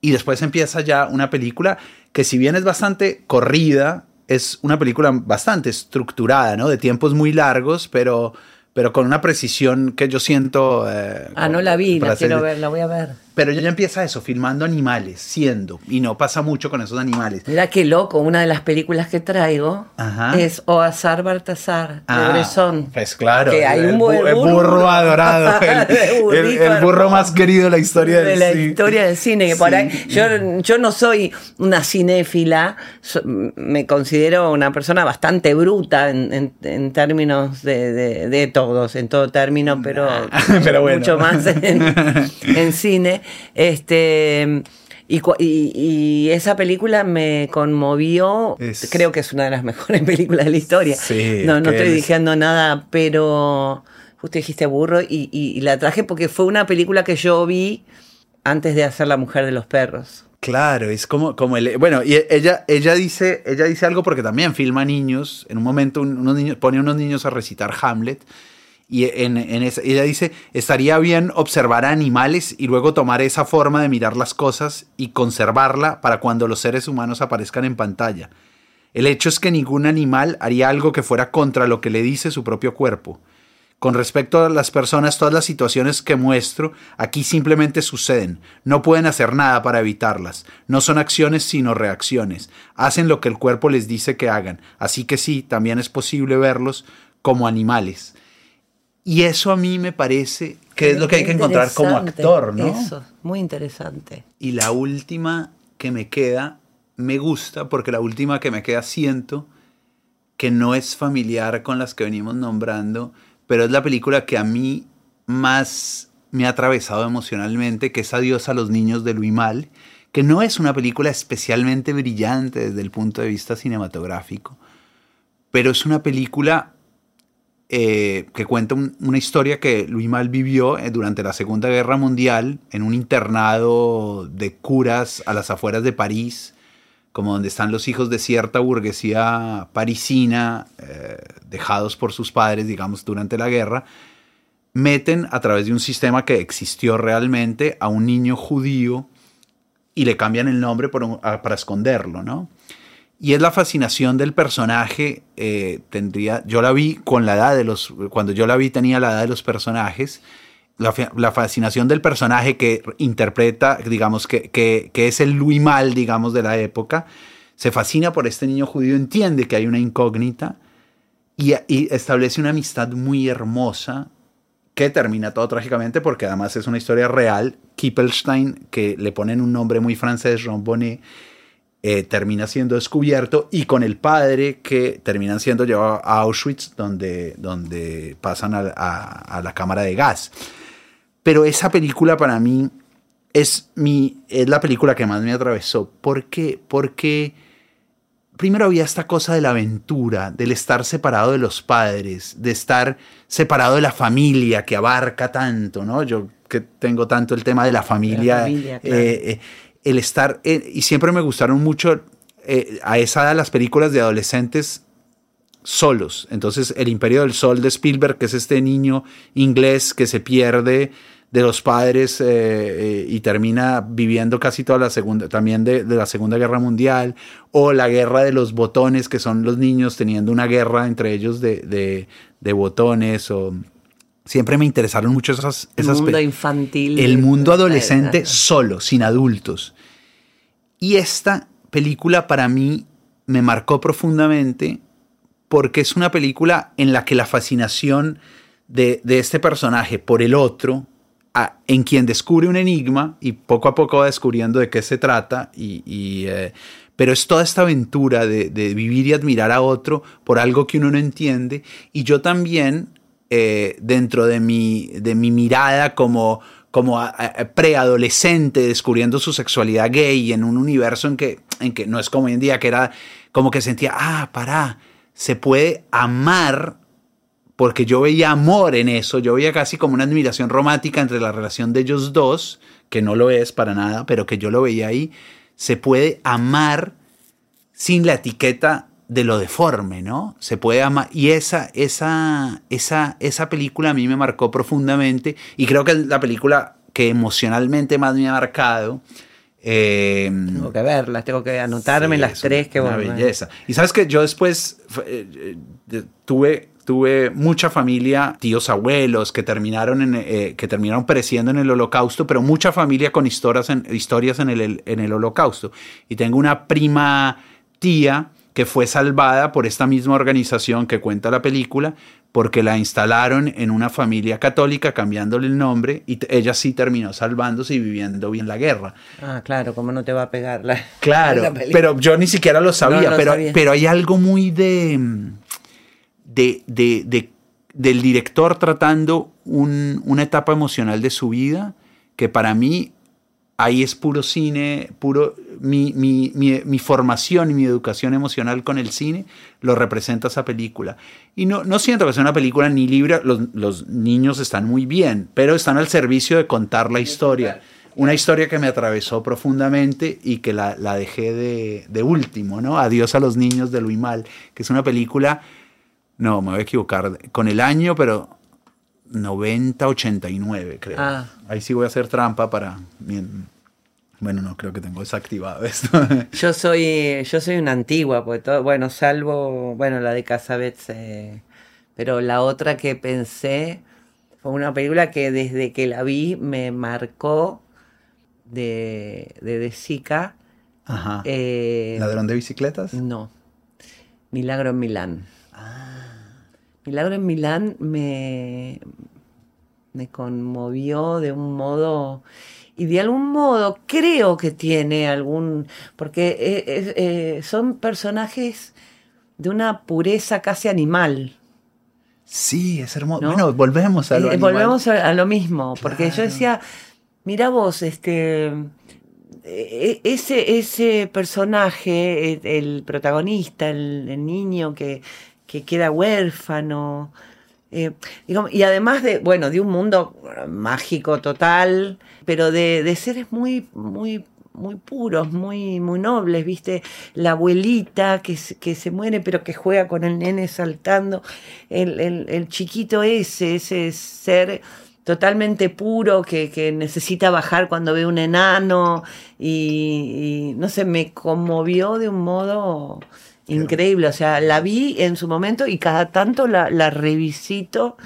y después empieza ya una película que si bien es bastante corrida, es una película bastante estructurada, ¿no? De tiempos muy largos, pero, pero con una precisión que yo siento... Eh, ah, no la vi, la quiero ver, la voy a ver. Pero ya empieza eso, filmando animales, siendo, y no pasa mucho con esos animales. Mira qué loco, una de las películas que traigo es Oazar Baltasar, de ah, Bresson. Pues claro, que hay un burro, el burro adorado, el, burro más querido de la historia del de la historia del cine. Que por ahí, yo, yo no soy una cinéfila, me considero una persona bastante bruta en, en, términos de, de, todos, en todo término, pero, pero mucho más en, en cine. Este. Y, esa película me conmovió, creo que es una de las mejores películas de la historia. no no estoy diciendo nada, pero justo dijiste burro y, la traje porque fue una película que yo vi antes de hacer La Mujer de los Perros. Claro, es como, como el, bueno, y ella, ella dice, ella dice algo porque también filma niños, en un momento unos niños, pone a unos niños a recitar Hamlet y en, ella dice, estaría bien observar a animales y luego tomar esa forma de mirar las cosas y conservarla para cuando los seres humanos aparezcan en pantalla. El hecho es que ningún animal haría algo que fuera contra lo que le dice su propio cuerpo. Con respecto a las personas, todas las situaciones que muestro aquí simplemente suceden. No pueden hacer nada para evitarlas. No son acciones sino reacciones. Hacen lo que el cuerpo les dice que hagan. Así que sí, también es posible verlos como animales. Y eso a mí me parece que es lo que hay que encontrar como actor, ¿no? Eso, muy interesante. Y la última que me queda, me gusta, porque la última que me queda siento que no es familiar con las que venimos nombrando, pero es la película que a mí más me ha atravesado emocionalmente, que es Adiós a los niños de Luis Mal, que no es una película especialmente brillante desde el punto de vista cinematográfico, pero es una película eh, que cuenta una historia que Luis Mal vivió eh, durante la Segunda Guerra Mundial en un internado de curas a las afueras de París, como donde están los hijos de cierta burguesía parisina, eh, dejados por sus padres, digamos, durante la guerra, meten a través de un sistema que existió realmente a un niño judío y le cambian el nombre para esconderlo, ¿no? Y es la fascinación del personaje, eh, tendría, yo la vi con la edad de los, cuando yo la vi tenía la edad de los personajes, la, fascinación del personaje que interpreta, digamos, que, que, que, es el Louis Mal, digamos, de la época, se fascina por este niño judío, entiende que hay una incógnita y, y establece una amistad muy hermosa que termina todo trágicamente porque además es una historia real. Kippelstein, que le ponen un nombre muy francés, Ron Bonnet, eh, termina siendo descubierto y con el padre que terminan siendo llevados a Auschwitz donde, donde pasan a, a, la cámara de gas. Pero esa película para mí es, mi, es la película que más me atravesó. ¿Por qué? Porque primero había esta cosa de la aventura, del estar separado de los padres, de estar separado de la familia que abarca tanto, ¿no? Yo que tengo tanto el tema de la familia, eh, eh, el estar, eh, y siempre me gustaron mucho a esa edad las películas de adolescentes solos. Entonces, El Imperio del Sol de Spielberg, que es este niño inglés que se pierde de los padres eh, eh, y termina viviendo casi toda la segunda, también de, la Segunda Guerra Mundial, o la guerra de los botones, que son los niños teniendo una guerra entre ellos de, botones, o siempre me interesaron mucho esas... esas el mundo infantil. El mundo adolescente solo, sin adultos. Y esta película para mí me marcó profundamente porque es una película en la que la fascinación de, de este personaje por el otro, en quien descubre un enigma y poco a poco va descubriendo de qué se trata. Y, eh, pero es toda esta aventura de, vivir y admirar a otro por algo que uno no entiende. Y yo también, eh, dentro de mi, de mi mirada como, como preadolescente, descubriendo su sexualidad gay en un universo en que, en que no es como hoy en día, que era como que sentía, ah, para se puede amar porque yo veía amor en eso, yo veía casi como una admiración romántica entre la relación de ellos dos, que no lo es para nada, pero que yo lo veía ahí, se puede amar sin la etiqueta de lo deforme, ¿no? Se puede amar. Y esa, esa, esa, esa película a mí me marcó profundamente y creo que es la película que emocionalmente más me ha marcado. Eh, tengo que verlas, tengo que anotarme las tres que Una belleza. Y sabes que yo después eh, eh, tuve tuve mucha familia, tíos abuelos que terminaron, en, eh, que terminaron pereciendo en el holocausto, pero mucha familia con historias en, historias en, el, en el holocausto. Y tengo una prima tía que fue salvada por esta misma organización que cuenta la película, porque la instalaron en una familia católica cambiándole el nombre y ella sí terminó salvándose y viviendo bien la guerra. Ah, claro, ¿cómo no te va a pegar la Claro, pero yo ni siquiera lo sabía, pero, pero hay algo muy de de, del director tratando una etapa emocional de su vida que para mí ahí es puro cine, puro mi, mi, formación y mi educación emocional con el cine lo representa esa película. Y no, no siento que sea una película ni libre, los, niños están muy bien, pero están al servicio de contar la historia. Una historia que me atravesó profundamente y que la, dejé de, de, último, ¿no? Adiós a los niños de Luis Mal, que es una película no, me voy a equivocar con el año, pero 90, 89, creo. Ah. Ahí sí voy a hacer trampa para. Bueno, no, creo que tengo desactivado esto. yo soy, yo soy una antigua, pues todo, bueno, salvo, bueno, la de Casabets, eh, pero la otra que pensé fue una película que desde que la vi me marcó de, de, de Zika. Ajá. Eh, ¿Ladrón de bicicletas? No. Milagro en Milán. Milagro en Milán me, me conmovió de un modo y de algún modo creo que tiene algún, porque eh, eh, son personajes de una pureza casi animal. Sí, es hermoso. Bueno, volvemos a lo eh, Volvemos a, lo mismo, porque yo decía, mira vos, este, ese, ese personaje, el, protagonista, el niño que que queda huérfano. Eh, y además de, bueno, de un mundo mágico total, pero de, seres muy, muy, muy puros, muy, muy nobles, ¿viste? La abuelita que, que se muere pero que juega con el nene saltando, el, chiquito ese, ese ser totalmente puro que, necesita bajar cuando ve un enano y, y, no sé, me conmovió de un modo Increíble, o sea, la vi en su momento y cada tanto la, revisito.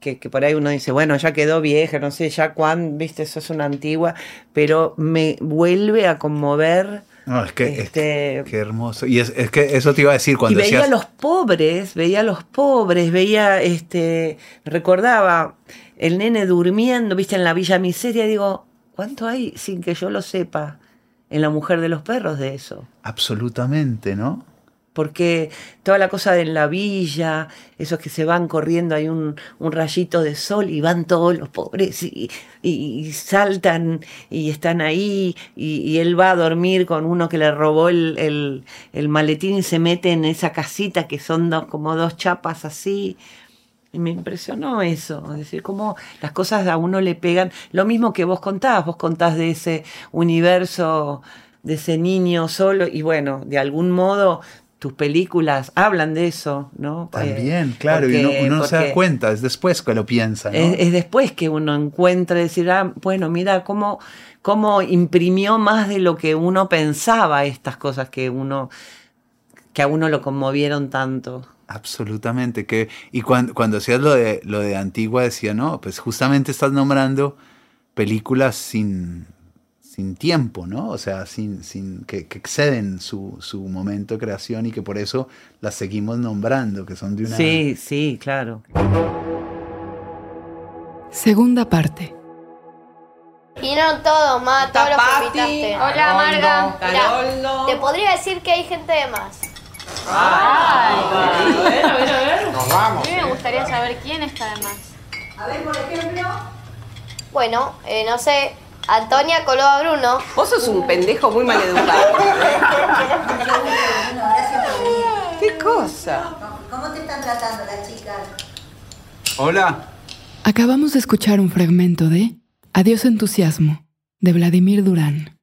Que, por ahí uno dice, bueno, ya quedó vieja, no sé, ya cuándo, viste, eso es una antigua, pero me vuelve a conmover. No, es que, este, qué hermoso. Y es, que eso te iba a decir cuando y veía a los pobres, veía a los pobres, veía, este, recordaba el nene durmiendo, viste, en la Villa Miseria, digo, ¿cuánto hay sin que yo lo sepa? En La mujer de los perros de eso. Absolutamente, ¿no? porque toda la cosa de la villa, esos que se van corriendo, hay un, rayito de sol y van todos los pobres y, saltan y están ahí y, él va a dormir con uno que le robó el, maletín y se mete en esa casita que son dos, como dos chapas así. Y me impresionó eso, es decir, cómo las cosas a uno le pegan. Lo mismo que vos contás, vos contás de ese universo de ese niño solo y bueno, de algún modo tus películas hablan de eso, ¿no? También, claro, y uno, no se da cuenta, es después que lo piensa. ¿no? Es, después que uno encuentra, decir, ah, bueno, mira cómo, cómo imprimió más de lo que uno pensaba estas cosas que uno que a uno lo conmovieron tanto. Absolutamente, que y cuando, cuando hacías lo de lo de Antigua decía, no, pues justamente estás nombrando películas sin sin tiempo, ¿no? O sea, sin, sin, que, exceden su, su, momento de creación y que por eso las seguimos nombrando, que son de una... Sí, sí, claro. Segunda parte. Y no todo, ma, todos los que invitaste. Hola, Marga. te podría decir que hay gente de más. Ay, a ver, a ver, a ver. Nos vamos. A mí me gustaría saber quién está de más. A ver, por ejemplo. Bueno, eh, no sé, Antonia coló a Bruno. Vos sos un pendejo muy maleducado. ¿Qué cosa? ¿Cómo te están tratando las chicas? Hola. Acabamos de escuchar un fragmento de Adiós entusiasmo, de Vladimir Durán.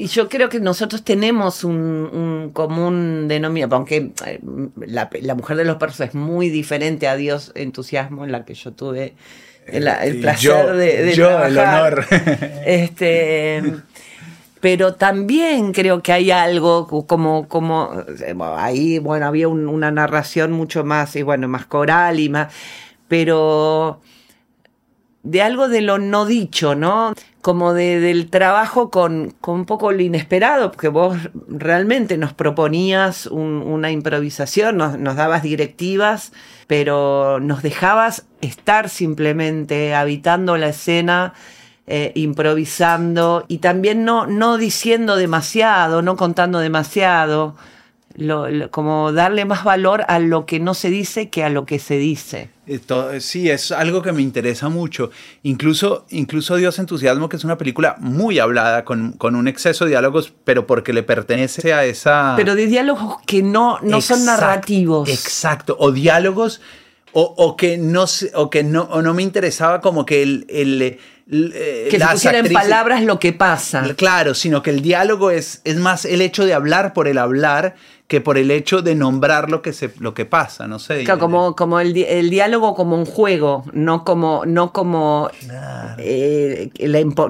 Y yo creo que nosotros tenemos un, común denominador, aunque eh, la, la, mujer de los perros es muy diferente a Adiós entusiasmo, en la que yo tuve el, placer de, yo, el honor. Este, pero también creo que hay algo como, como ahí, bueno, había una narración mucho más, y bueno, más coral y más, pero de algo de lo no dicho, ¿no? Como de, del trabajo con, con, un poco lo inesperado, porque vos realmente nos proponías una improvisación, nos, nos dabas directivas pero nos dejabas estar simplemente habitando la escena, eh, improvisando y también no, no diciendo demasiado, no contando demasiado, como darle más valor a lo que no se dice que a lo que se dice. Sí, es algo que me interesa mucho. Incluso, incluso Dios Entusiasmo, que es una película muy hablada, con, con un exceso de diálogos, pero porque le pertenece a esa... Pero de diálogos que no, no son narrativos. Exacto, o diálogos, o, o que, no, o que no, o no me interesaba como que el... el eh, que se pusiera en palabras lo que pasa. Claro, sino que el diálogo es, es más el hecho de hablar por el hablar que por el hecho de nombrar lo que, se, lo que pasa, no sé. como, como el, diálogo como un juego, no como, no como eh,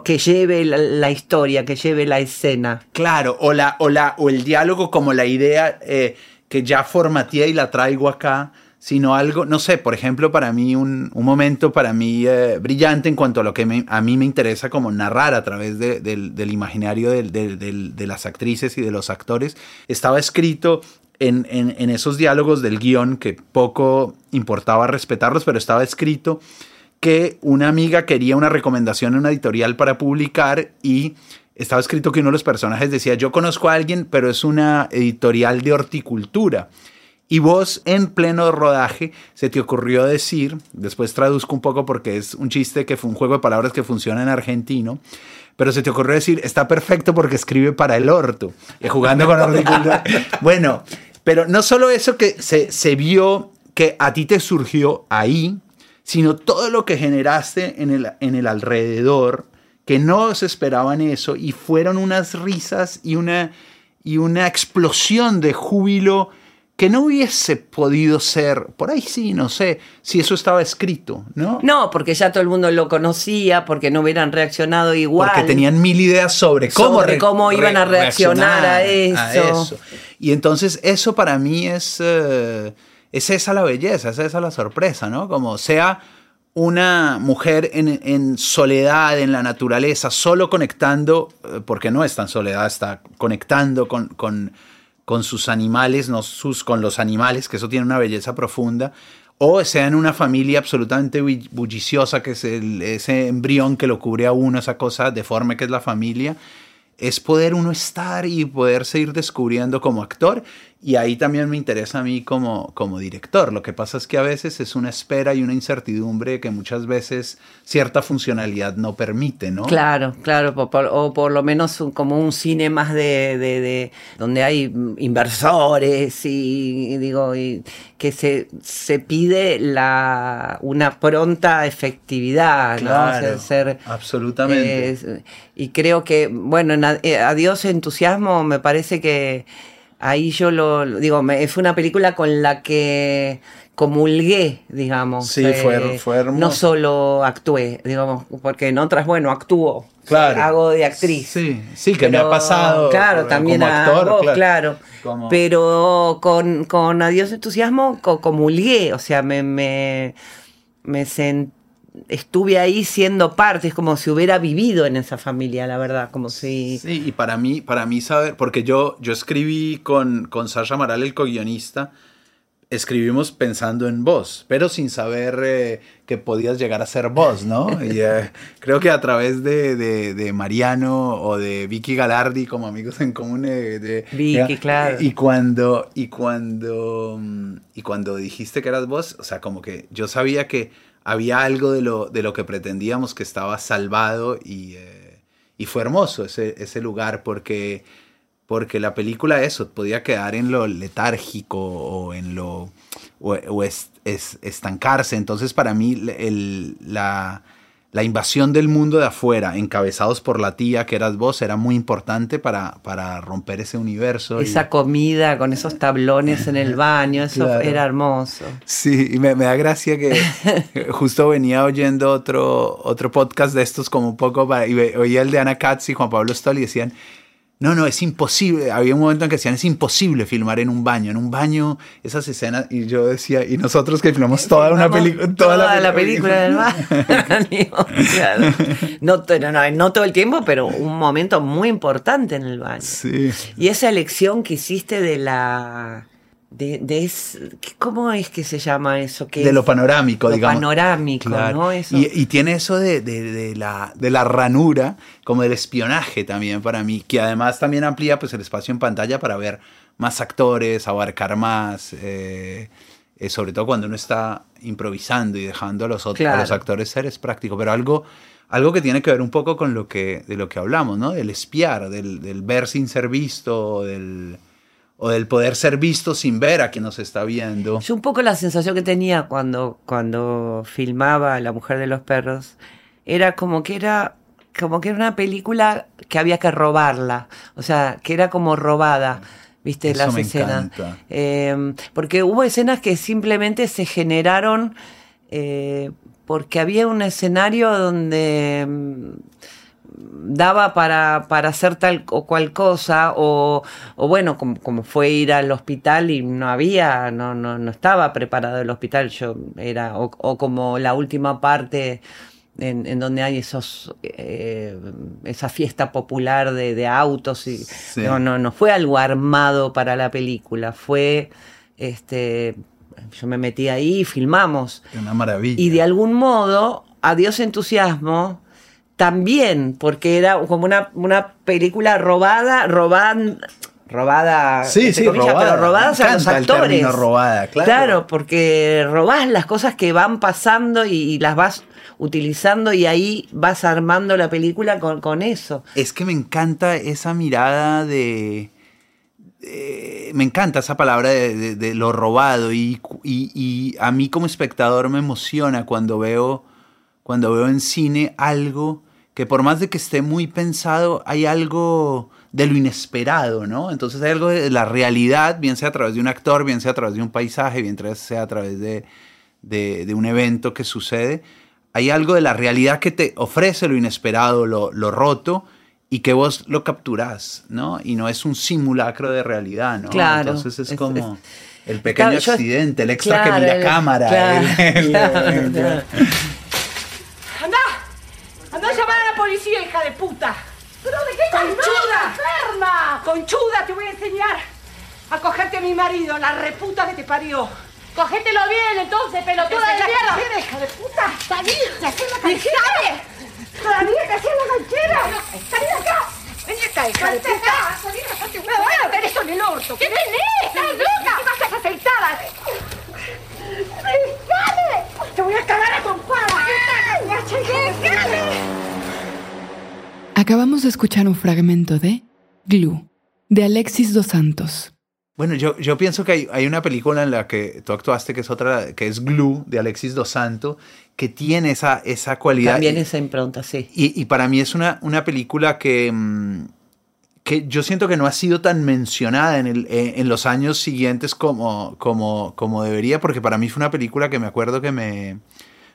que lleve la, historia, que lleve la escena. Claro, o, la, o, la, o el diálogo como la idea eh, que ya formateé y la traigo acá sino algo, no sé, por ejemplo, para mí un, momento para mí eh, brillante en cuanto a lo que a mí me interesa como narrar a través del, imaginario de las actrices y de los actores, estaba escrito en, en, esos diálogos del guion que poco importaba respetarlos, pero estaba escrito que una amiga quería una recomendación en una editorial para publicar y estaba escrito que uno de los personajes decía, yo conozco a alguien, pero es una editorial de horticultura. Y vos en pleno rodaje se te ocurrió decir, después traduzco un poco porque es un chiste que fue un juego de palabras que funciona en argentino, pero se te ocurrió decir, está perfecto porque escribe para el orto, y jugando con horticultura. bueno, pero no solo eso que se, se vio que a ti te surgió ahí, sino todo lo que generaste en el, en el alrededor, que no se esperaban eso, y fueron unas risas y una, y una explosión de júbilo que no hubiese podido ser, por ahí sí, no sé, si eso estaba escrito, ¿no? No, porque ya todo el mundo lo conocía, porque no hubieran reaccionado igual. Porque tenían mil ideas sobre cómo, sobre cómo iban a reaccionar, a, eso. Y entonces eso para mí es, eh, es esa la belleza, es esa la sorpresa, ¿no? Como sea una mujer en, soledad, en la naturaleza, solo conectando, eh, porque no está en soledad, está conectando con, con con sus animales, no sus con los animales, que eso tiene una belleza profunda, o sea en una familia absolutamente bulliciosa, que es ese embrión que lo cubre a uno, esa cosa deforme que es la familia. es poder uno estar y poder seguir descubriendo como actor. Y ahí también me interesa a mí como, como director. Lo que pasa es que a veces es una espera y una incertidumbre que muchas veces cierta funcionalidad no permite, ¿no? Claro, claro, o por, lo menos como un cine más de, de, donde hay inversores y, digo y que se, se pide la una pronta efectividad, claro, Ser, absolutamente. y creo que bueno, eh, adiós entusiasmo me parece que ahí yo lo, digo, me, fue una película con la que comulgué, digamos. Sí, fue, eh, fue No solo actué, digamos, porque en otras, bueno, actúo. Claro. Hago de actriz. Sí, sí, que me ha pasado. Claro, también como actor, claro. Pero con, con Adiós Entusiasmo comulgué, o sea, me, me, me sentí estuve ahí siendo parte, es como si hubiera vivido en esa familia, la verdad, como si... Sí, y para mí, para mí saber, porque yo, yo escribí con, con Sasha Amaral, el co-guionista, escribimos pensando en vos, pero sin saber eh, que podías llegar a ser vos, ¿no? Y eh, creo que a través de, de, Mariano o de Vicky Galardi como amigos en común eh, de, Vicky, claro. Y cuando, y cuando, mm, y cuando dijiste que eras vos, o sea, como que yo sabía que había algo de lo, de lo que pretendíamos que estaba salvado y, eh, y fue hermoso ese, ese lugar porque, porque la película eso podía quedar en lo letárgico o en lo o, es, estancarse. Entonces para mí el, la la invasión del mundo de afuera, encabezados por la tía que eras vos, era muy importante para, para romper ese universo. Esa comida con esos tablones en el baño, eso era hermoso. Sí, y me, da gracia que justo venía oyendo otro, otro podcast de estos como un poco, y oía el de Ana Katz y Juan Pablo Stoll y decían, no, no, es imposible. Había un momento en que decían, es imposible filmar en un baño. En un baño, esas escenas. Y yo decía, y nosotros que filmamos toda una película. Toda, la, película del baño. no, no, no, todo el tiempo, pero un momento muy importante en el baño. Sí. Y esa elección que hiciste de la de, ¿Cómo es que se llama eso? de lo panorámico, lo digamos. panorámico, ¿no? Y, tiene eso de, la, de la ranura, como del espionaje también para mí, que además también amplía pues, el espacio en pantalla para ver más actores, abarcar más, eh, eh, sobre todo cuando uno está improvisando y dejando a los, otros, los actores ser, es práctico, pero algo... Algo que tiene que ver un poco con lo que, de lo que hablamos, ¿no? Del espiar, del, del ver sin ser visto, del, o del poder ser visto sin ver a quien nos está viendo. Es un poco la sensación que tenía cuando, cuando filmaba La Mujer de los Perros. Era como que era como que era una película que había que robarla. O sea, que era como robada. ¿Viste? las escenas. Eh, porque hubo escenas que simplemente se generaron eh, porque había un escenario donde daba para, para, hacer tal o cual cosa, o, o bueno, como, como, fue ir al hospital y no había, no, no, no estaba preparado el hospital, yo era, o, o como la última parte en, en donde hay esos eh, esa fiesta popular de, de autos y no, no, no fue algo armado para la película, fue este yo me metí ahí y filmamos. Una maravilla. Y de algún modo, adiós entusiasmo, también, porque era como una, una película robada, robada, robada, sí, sí, robada. pero robadas a los actores. robada, claro. Claro, porque robás las cosas que van pasando y, las vas utilizando y ahí vas armando la película con, con eso. Es que me encanta esa mirada de... me encanta esa palabra de, de, lo robado y, y, y, a mí como espectador me emociona cuando veo, cuando veo en cine algo que por más de que esté muy pensado, hay algo de lo inesperado, ¿no? Entonces hay algo de la realidad, bien sea a través de un actor, bien sea a través de un paisaje, bien sea a través de, de, un evento que sucede. Hay algo de la realidad que te ofrece lo inesperado, lo, lo roto, y que vos lo capturás, ¿no? Y no es un simulacro de realidad, ¿no? Claro. Entonces es, como el pequeño accidente, el extra que mira cámara. Claro, ¡Anda conchuda, te voy a enseñar a cogerte a mi marido, la reputa que te parió. Cogételo bien, entonces, pelotuda de la mierda. Canchera, hija de puta! ¡Salí! ¡Se hace la canchera! ¡Salí, te hacía la canchera! ¡Salí de acá! ¡Vení acá, hija de puta! ¡Salí de acá! ¡Me voy a meter eso en el orto! ¿Qué tenés? ¡Estás loca! ¡Qué vas aceitada! ¡Déjame! ¡Te voy a cagar a compada! ¡Déjame! Acabamos de escuchar un fragmento de Glue de Alexis Dos Santos. Bueno, yo, yo pienso que hay, hay, una película en la que tú actuaste que es otra, que es Glue, de Alexis Dos Santos, que tiene esa, esa cualidad. También esa impronta, sí. Y, y para mí es una, una película que, mm, que yo siento que no ha sido tan mencionada en, el, eh, en los años siguientes como, como, como debería, porque para mí fue una película que me acuerdo que me,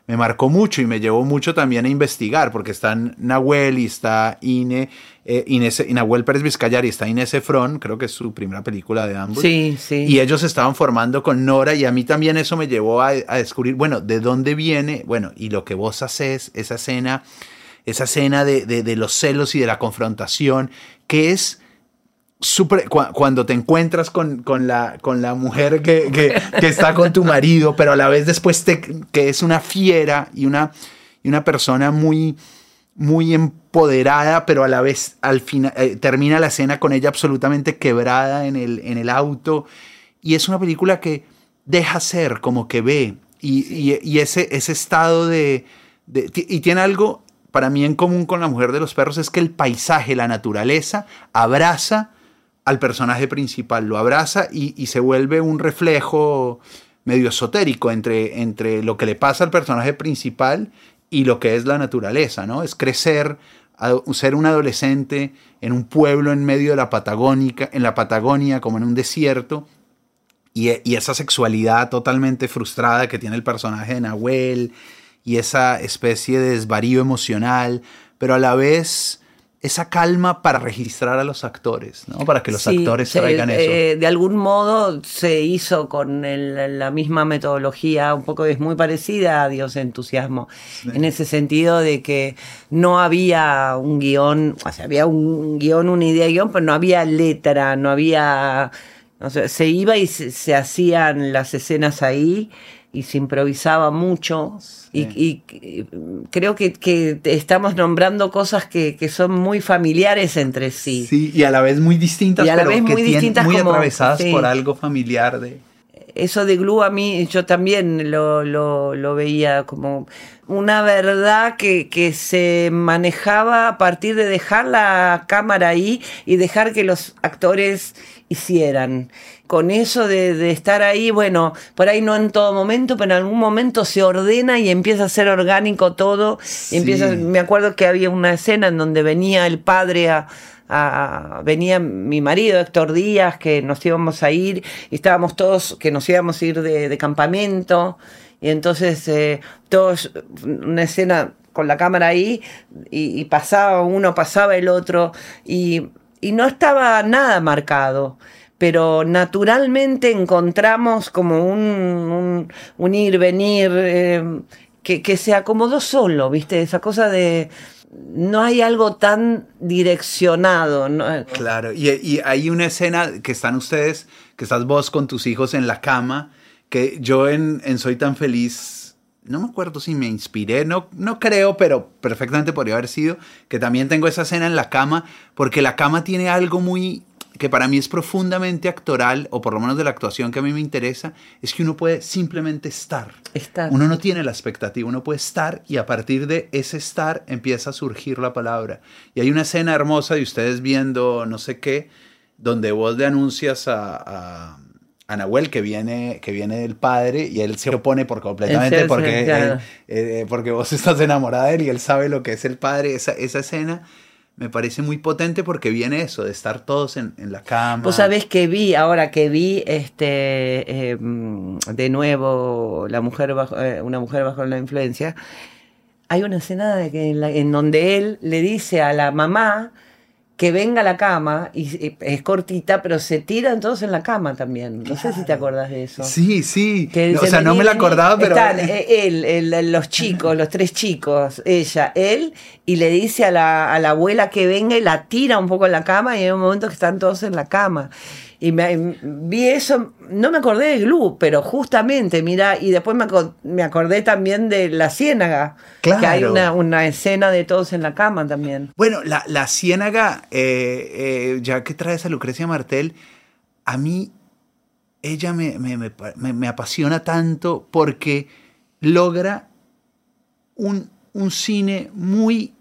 me marcó mucho y me llevó mucho también a investigar, porque están Nahuel y está Ine, eh, Inés, Nahuel Pérez Vizcayar y está Inés Efron, creo que es su primera película de ambos. Sí, sí. Y ellos estaban formando con Nora y a mí también eso me llevó a, a descubrir, bueno, de dónde viene, bueno, y lo que vos haces, esa escena, esa escena de, de, de los celos y de la confrontación, que es Super, cuando te encuentras con, con, la, con la mujer que, que, está con tu marido, pero a la vez después te, que es una fiera y una, y una persona muy, muy empoderada, pero a la vez al final eh, termina la escena con ella absolutamente quebrada en el, en el auto. Y es una película que deja ser, como que ve. Y, y, y ese, ese estado de, de, Y tiene algo para mí en común con la mujer de los perros, es que el paisaje, la naturaleza, abraza al personaje principal, lo abraza y, y, se vuelve un reflejo medio esotérico entre, entre lo que le pasa al personaje principal y lo que es la naturaleza, ¿no? Es crecer, ser un adolescente en un pueblo en medio de la Patagónica, en la Patagonia, como en un desierto, y, y esa sexualidad totalmente frustrada que tiene el personaje de Nahuel, y esa especie de desvarío emocional, pero a la vez esa calma para registrar a los actores, ¿no? Para que los sí, actores se, traigan eso. Eh, de algún modo se hizo con el, la misma metodología, un poco es muy parecida a Dios Entusiasmo, sí. en ese sentido de que no había un guion, o sea, había un guion, una idea de guion, pero no había letra, no había... O sea, se iba y se, se hacían las escenas ahí y se improvisaba mucho. Y, y, y, creo que, que, estamos nombrando cosas que, que, son muy familiares entre sí. Sí, y a la vez muy distintas, y a la pero vez muy, que distintas muy como, atravesadas sí. por algo familiar de eso de Glue a mí yo también lo, lo, lo veía como una verdad que, que, se manejaba a partir de dejar la cámara ahí y dejar que los actores hicieran. Con eso de, de, estar ahí, bueno, por ahí no en todo momento, pero en algún momento se ordena y empieza a ser orgánico todo. Sí. Empieza, me acuerdo que había una escena en donde venía el padre a, a, venía mi marido Héctor Díaz, que nos íbamos a ir, y estábamos todos, que nos íbamos a ir de, de campamento, y entonces eh, todos, una escena con la cámara ahí, y, y, pasaba uno, pasaba el otro, y, y no estaba nada marcado pero naturalmente encontramos como un, un, ir, venir, eh, que, que, se acomodó solo, ¿viste? Esa cosa de... No hay algo tan direccionado. ¿no? Claro, y, y, hay una escena que están ustedes, que estás vos con tus hijos en la cama, que yo en, en Soy tan feliz no me acuerdo si me inspiré, no, no creo, pero perfectamente podría haber sido, que también tengo esa escena en la cama, porque la cama tiene algo muy, que para mí es profundamente actoral, o por lo menos de la actuación que a mí me interesa, es que uno puede simplemente estar. estar. Uno no tiene la expectativa, uno puede estar y a partir de ese estar empieza a surgir la palabra. Y hay una escena hermosa de ustedes viendo no sé qué, donde vos le anuncias a, a, a Nahuel que viene, que viene del padre y él se opone por completamente porque, él, eh, porque vos estás enamorada de él y él sabe lo que es el padre. Esa, esa escena me parece muy potente porque viene eso, de estar todos en, en la cama. Vos sabés que vi, ahora que vi este eh, de nuevo la mujer bajo, eh, una mujer bajo la influencia, hay una escena de que en, la, en donde él le dice a la mamá que venga a la cama y es cortita, pero se tiran todos en la cama también. No claro. sé si te acuerdas de eso. Sí, sí. Que no, o sea, no me la acordaba, pero. Están él, él, los chicos, los tres chicos, ella, él, y le dice a la, a la abuela que venga y la tira un poco en la cama, y hay un momento que están todos en la cama. Y me, vi eso, no me acordé de Glue, pero justamente, mira, y después me, me acordé también de La Ciénaga, claro. que hay una, una, escena de todos en la cama también. Bueno, La, la Ciénaga, eh, eh, ya que traes a Lucrecia Martel, a mí ella me, me, me, me apasiona tanto porque logra un, un cine muy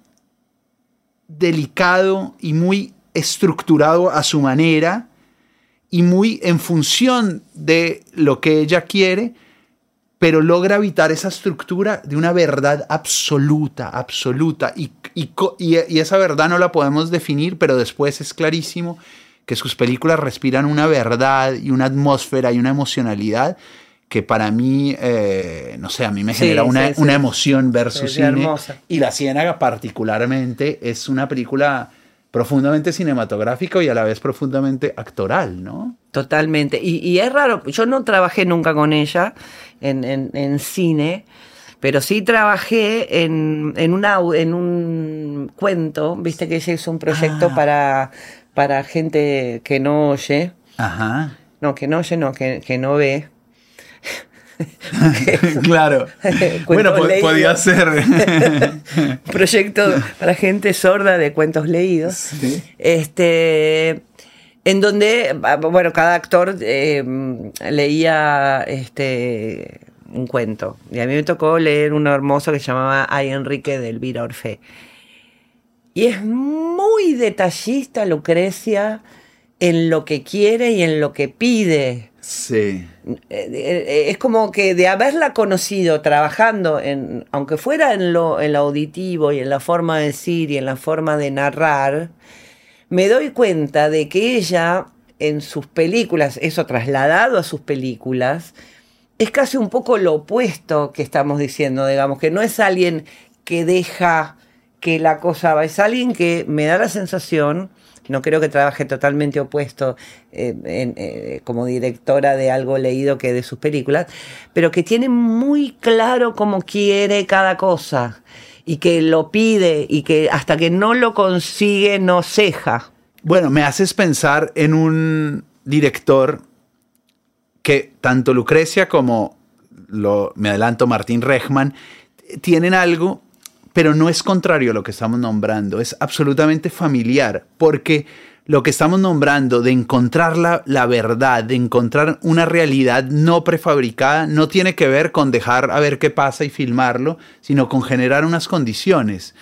delicado y muy estructurado a su manera y muy en función de lo que ella quiere, pero logra evitar esa estructura de una verdad absoluta, absoluta. Y, y, y, esa verdad no la podemos definir, pero después es clarísimo que sus películas respiran una verdad y una atmósfera y una emocionalidad que para mí, eh, no sé, a mí me genera una, una, emoción ver su cine. Y La Ciénaga particularmente es una película profundamente cinematográfico y a la vez profundamente actoral, ¿no? Totalmente. Y, es raro, yo no trabajé nunca con ella en, cine, pero sí trabajé en, en, en un cuento, viste que ella hizo un proyecto ah. para, para gente que no oye. Ajá. No, que no oye, no, que, que no ve. claro. bueno, podía ser. Proyecto para gente sorda de cuentos leídos. Este. En donde, bueno, cada actor em, leía este, un cuento. Y a mí me tocó leer uno hermoso que se llamaba Ay Enrique de Elvira Orfe. Y es muy detallista Lucrecia en lo que quiere y en lo que pide. Sí. Eh, eh, es como que de haberla conocido trabajando, en, aunque fuera en lo, en lo auditivo y en la forma de decir y en la forma de narrar, me doy cuenta de que ella en sus películas, eso trasladado a sus películas, es casi un poco lo opuesto que estamos diciendo, digamos, que no es alguien que deja que la cosa va, es alguien que me da la sensación no creo que trabaje totalmente opuesto eh, eh, como directora de algo leído que de sus películas, pero que tiene muy claro cómo quiere cada cosa y que lo pide y que hasta que no lo consigue no ceja. Bueno, me haces pensar en un director que tanto Lucrecia como me adelanto Martín Rechman tienen algo pero no es contrario a lo que estamos nombrando, es absolutamente familiar, porque lo que estamos nombrando de encontrar la, la, verdad, de encontrar una realidad no prefabricada, no tiene que ver con dejar a ver qué pasa y filmarlo, sino con generar unas condiciones.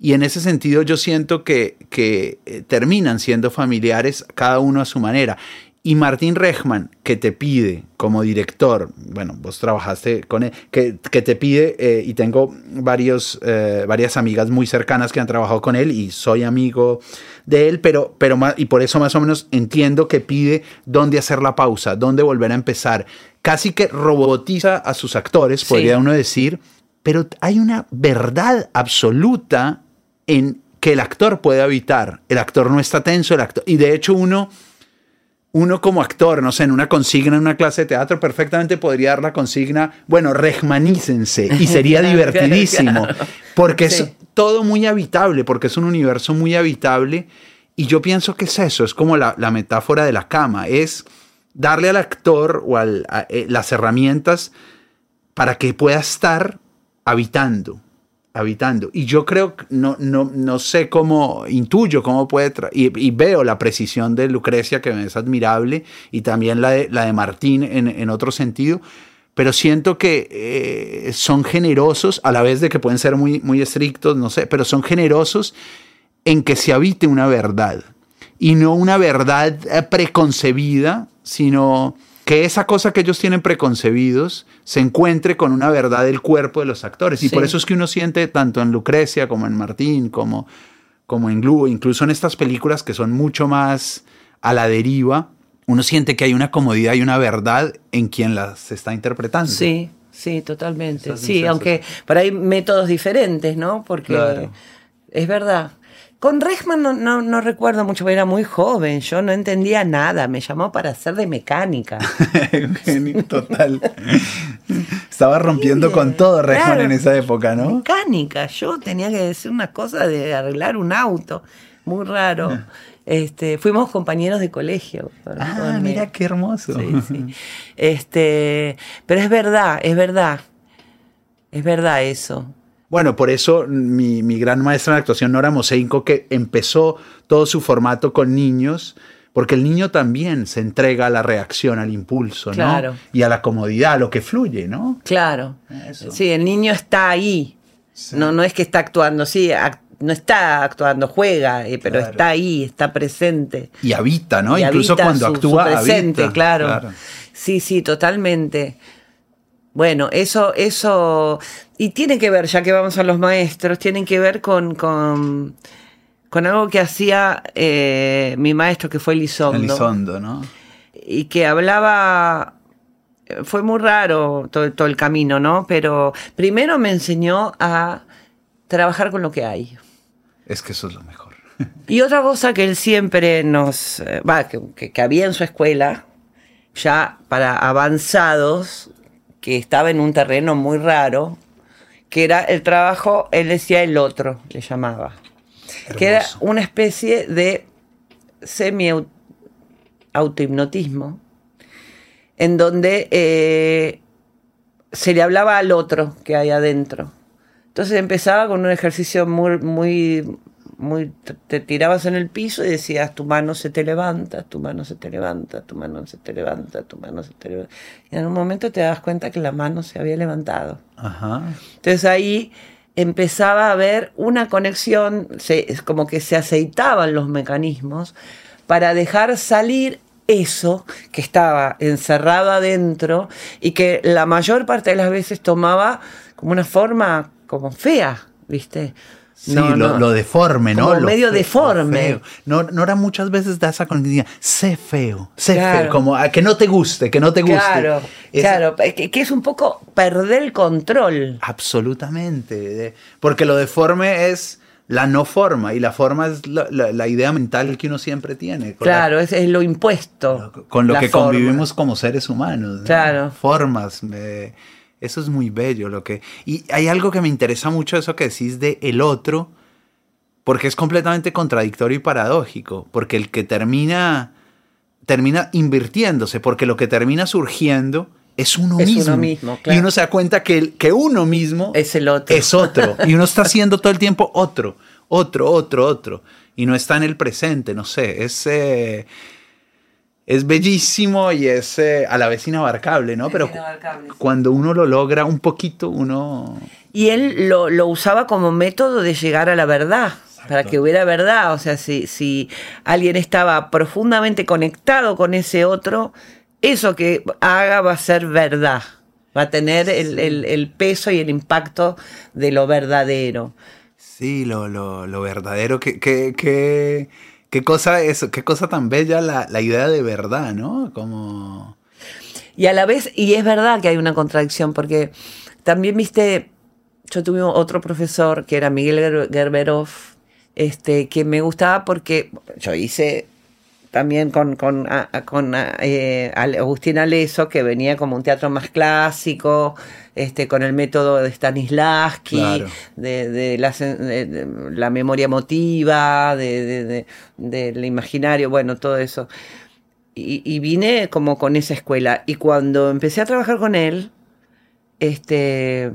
Y en ese sentido yo siento que, que eh, terminan siendo familiares cada uno a su manera. Y Martín Rechman, que te pide como director, bueno, vos trabajaste con él, que, te pide, eh, y tengo varios, eh, varias amigas muy cercanas que han trabajado con él y soy amigo de él, pero, pero y por eso más o menos entiendo que pide dónde hacer la pausa, dónde volver a empezar. Casi que robotiza a sus actores, podría uno decir, pero hay una verdad absoluta en que el actor puede habitar. El actor no está tenso, el actor, y de hecho uno uno como actor, no sé, en una consigna, en una clase de teatro, perfectamente podría dar la consigna, bueno, regmanícense, y sería divertidísimo, porque es todo muy habitable, porque es un universo muy habitable, y yo pienso que es eso, es como la, metáfora de la cama, es darle al actor o al, eh, las herramientas para que pueda estar habitando habitando. Y yo creo, no, no, no sé cómo, intuyo cómo puede, y, veo la precisión de Lucrecia, que es admirable, y también la de, la de Martín en, otro sentido, pero siento que eh, son generosos, a la vez de que pueden ser muy, muy estrictos, no sé, pero son generosos en que se habite una verdad, y no una verdad eh, preconcebida, sino que esa cosa que ellos tienen preconcebidos se encuentre con una verdad del cuerpo de los actores. Y por eso es que uno siente tanto en Lucrecia como en Martín, como, como en Glue, incluso en estas películas que son mucho más a la deriva, uno siente que hay una comodidad y una verdad en quien las está interpretando. Sí, sí, totalmente. sí, aunque para hay métodos diferentes, ¿no? Porque es verdad. Con Rechman no, no, recuerdo mucho, era muy joven, yo no entendía nada, me llamó para hacer de mecánica. Total. Estaba rompiendo con todo Rechman en esa época, ¿no? Mecánica, yo tenía que decir una cosa de arreglar un auto, muy raro. Ah. Este, fuimos compañeros de colegio. Ah, mira qué hermoso. Este, pero es verdad, es verdad. Es verdad eso. Bueno, por eso mi, gran maestra en actuación, Nora Moseinko, que empezó todo su formato con niños, porque el niño también se entrega a la reacción, al impulso, ¿no? Y a la comodidad, a lo que fluye, ¿no? Claro. Sí, el niño está ahí. No, no es que está actuando, sí, no está actuando, juega, eh, pero Claro. está ahí, está presente. Y habita, ¿no? Y Incluso habita cuando su- actúa, su presente, habita. claro. Sí, sí, totalmente. Bueno, eso, eso, y tiene que ver, ya que vamos a los maestros, tienen que ver con, con, con algo que hacía eh, mi maestro, que fue Elizondo, Elizondo, ¿no? y que hablaba, fue muy raro todo, todo el camino, ¿no? Pero primero me enseñó a trabajar con lo que hay. Es que eso es lo mejor. Y otra cosa que él siempre nos, eh, va, que, que- que había en su escuela, ya para avanzados, que estaba en un terreno muy raro, que era el trabajo, él decía el otro, le llamaba, que era una especie de semi autohipnotismo, en donde eh, se le hablaba al otro que hay adentro. Entonces empezaba con un ejercicio muy, muy, muy, te- tirabas en el piso y decías, tu mano se te levanta, tu mano se te levanta, tu mano se te levanta, tu mano se te levanta. Y en un momento te das cuenta que la mano se había levantado. Ajá. Entonces ahí empezaba a haber una conexión, se, es como que se aceitaban los mecanismos para dejar salir eso que estaba encerrado adentro y que la mayor parte de las veces tomaba como una forma como fea, ¿viste? Sí, No, lo, no. lo deforme, ¿no? Como Lo medio lo deforme. feo. No, no era muchas veces da esa conexión. Sé feo, sé Claro. feo. Como a que no te guste, que no te guste. Claro, Es- claro, que, que es un poco perder el control. Absolutamente. Porque lo deforme es la no forma y la forma es la, la- la idea mental que uno siempre tiene. la- Claro, es, es lo impuesto. con lo que forma. convivimos como seres humanos. ¿no? Claro. Formas. eh, eso es muy bello. Lo que, y hay algo que me interesa mucho, eso que decís de el otro, porque es completamente contradictorio y paradójico. Porque el que termina, termina invirtiéndose, porque lo que termina surgiendo es uno Es uno mismo. mismo, claro. Y uno se da cuenta que, el- que uno mismo Es el otro. es otro. Y uno está haciendo todo el tiempo otro, otro, otro, otro. Y no está en el presente, no sé. Es, eh, es bellísimo y es eh, a la vez inabarcable, ¿no? Es Pero inabarcable, sí. cuando uno lo logra un poquito, uno... Y él lo, lo usaba como método de llegar a la verdad, para que hubiera verdad. O sea, si, si alguien estaba profundamente conectado con ese otro, eso que haga va a ser verdad. Va a tener el, el- el peso y el impacto de lo verdadero. Sí, lo, lo, lo verdadero, qué, qué, qué, qué cosa eso, qué cosa tan bella la, la idea de verdad, ¿no? Como... Y a la vez, y es verdad que hay una contradicción, porque también viste, yo tuve otro profesor que era Miguel Ger- Gerberov, este, que me gustaba porque yo hice también con, con, a- con a- eh, Agustín Aleso, que venía como un teatro más clásico, este, con el método de Stanislavski, Claro. de, de la, de- de la memoria emotiva, de, de- de- del imaginario, bueno, todo eso. Y, y vine como con esa escuela. Y cuando empecé a trabajar con él, este,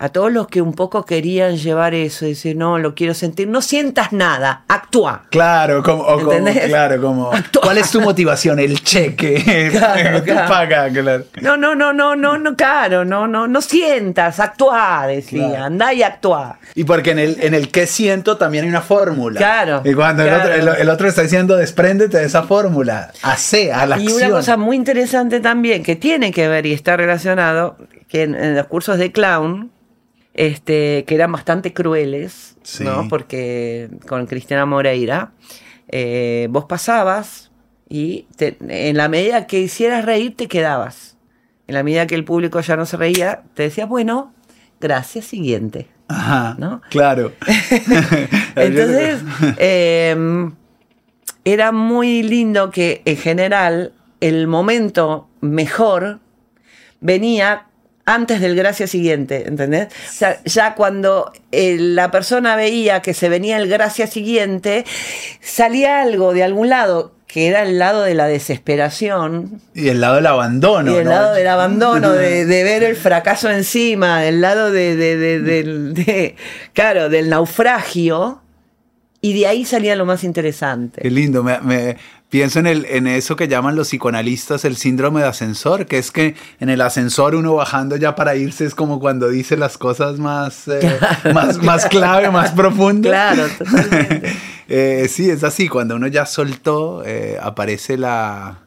a todos los que un poco querían llevar eso, decir, no, lo quiero sentir, no sientas nada, actúa. Claro, como, o claro, como, Actúa. ¿cuál es tu motivación? El cheque, Claro, Tú claro. paga, claro. No, no, no, no, no, no, claro, no, no, no sientas, actúa, decía, Claro. anda y actúa. Y porque en el, en el que siento también hay una fórmula. Claro, Y cuando. El, otro, el- el otro está diciendo, despréndete de esa fórmula, hace a la Y acción. una cosa muy interesante también que tiene que ver y está relacionado, que en, en los cursos de clown, este, que eran bastante crueles, Sí. ¿no? Porque con Cristina Moreira, eh, vos pasabas y te- en la medida que hicieras reír te quedabas. En la medida que el público ya no se reía, te decía, bueno, gracias, siguiente. Ajá, ¿no? claro. Entonces, eh, era muy lindo que en general el momento mejor venía antes del gracias siguiente, ¿entendés? O sea, ya cuando eh, la persona veía que se venía el gracias siguiente, salía algo de algún lado, que era el lado de la desesperación, y el lado del abandono. y el ¿no? lado del abandono, de, de ver el fracaso encima, del lado de, claro, del naufragio, y de ahí salía lo más interesante. Qué lindo, me, me- Pienso en, el, en eso que llaman los psicoanalistas el síndrome de ascensor, que es que en el ascensor uno bajando ya para irse es como cuando dice las cosas más, eh, más, más clave, más profundo. Claro, totalmente. Eh, sí, es así, cuando uno ya soltó, eh, aparece la,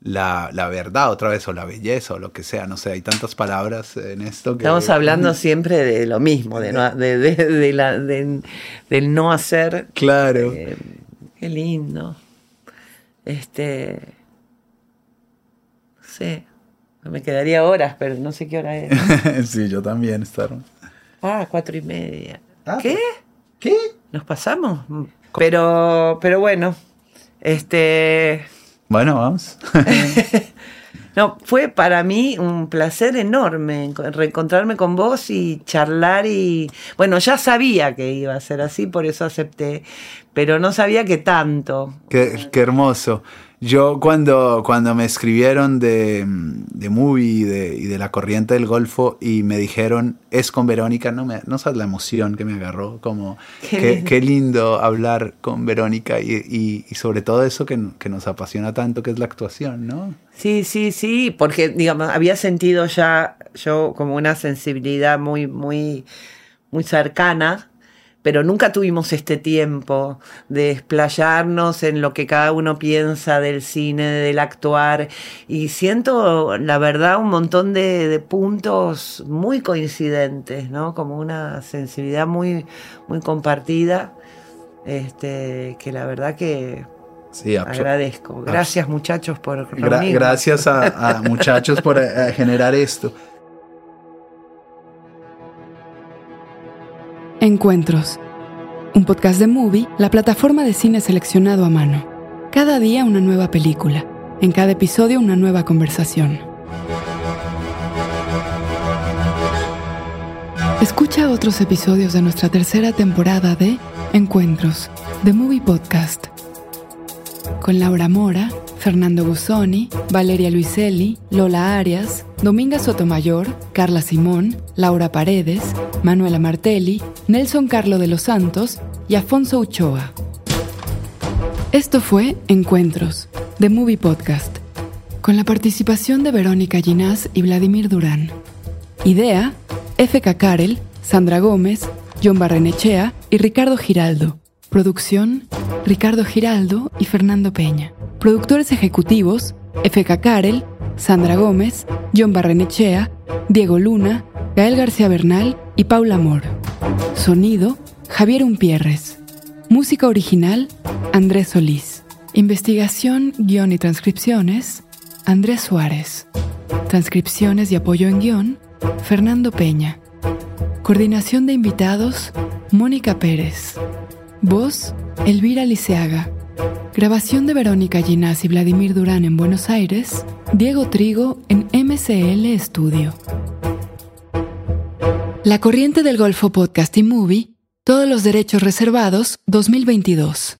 la, la, verdad otra vez, o la belleza, o lo que sea, no sé, hay tantas palabras en esto que... Estamos hablando siempre de lo mismo, de, no, de, de, de la, del no hacer. Claro. Eh, qué lindo. Este. No sé. Me quedaría horas, pero no sé qué hora es. sí, yo también, Star. Ah, cuatro y media. Ah, ¿Qué? ¿Qué? ¿Nos pasamos? Pero, pero bueno, este... Bueno, vamos. no, fue para mí un placer enorme reencontrarme con vos y charlar y... Bueno, ya sabía que iba a ser así, por eso acepté, pero no sabía que tanto. Qué, qué hermoso. Yo cuando, cuando me escribieron de, de Movie y de, y de, La Corriente del Golfo y me dijeron, es con Verónica, no, me, no sabes la emoción que me agarró, como qué, qué, lindo. qué lindo hablar con Verónica y, y, y sobre todo eso que, que, nos apasiona tanto, que es la actuación, ¿no? Sí, sí, sí, porque digamos, había sentido ya yo como una sensibilidad muy, muy, muy cercana pero nunca tuvimos este tiempo de explayarnos en lo que cada uno piensa del cine, del actuar, y siento, la verdad, un montón de, de puntos muy coincidentes, ¿no? Como una sensibilidad muy, muy compartida, este, que la verdad que Sí, agradezco. Gracias muchachos por Gra Gracias a, a muchachos por a, a generar esto. Encuentros. Un podcast de Movie, la plataforma de cine seleccionado a mano. Cada día una nueva película. En cada episodio una nueva conversación. Escucha otros episodios de nuestra tercera temporada de Encuentros, The Movie Podcast. Con Laura Mora, Fernando Busoni, Valeria Luiselli, Lola Arias, Dominga Sotomayor, Carla Simón, Laura Paredes, Manuela Martelli, Nelson Carlo de los Santos y Afonso Uchoa. Esto fue Encuentros, The Movie Podcast, con la participación de Verónica Ginás y Vladimir Durán. Idea, F.K. Karel, Sandra Gómez, John Barrenechea y Ricardo Giraldo. Producción, Ricardo Giraldo y Fernando Peña. Productores ejecutivos, F.K. Karel, Sandra Gómez, John Barrenechea, Diego Luna, Gael García Bernal y Paula Amor. Sonido, Javier Umpierres. Música original, Andrés Solís. Investigación, guion y transcripciones, Andrés Suárez. Transcripciones y apoyo en guion, Fernando Peña. Coordinación de invitados, Mónica Pérez. Voz, Elvira Liceaga. Grabación de Verónica Ginás y Vladimir Durán en Buenos Aires. Diego Trigo en MCL Studio. La Corriente del Golfo Podcast y Movie. Todos los derechos reservados 2022.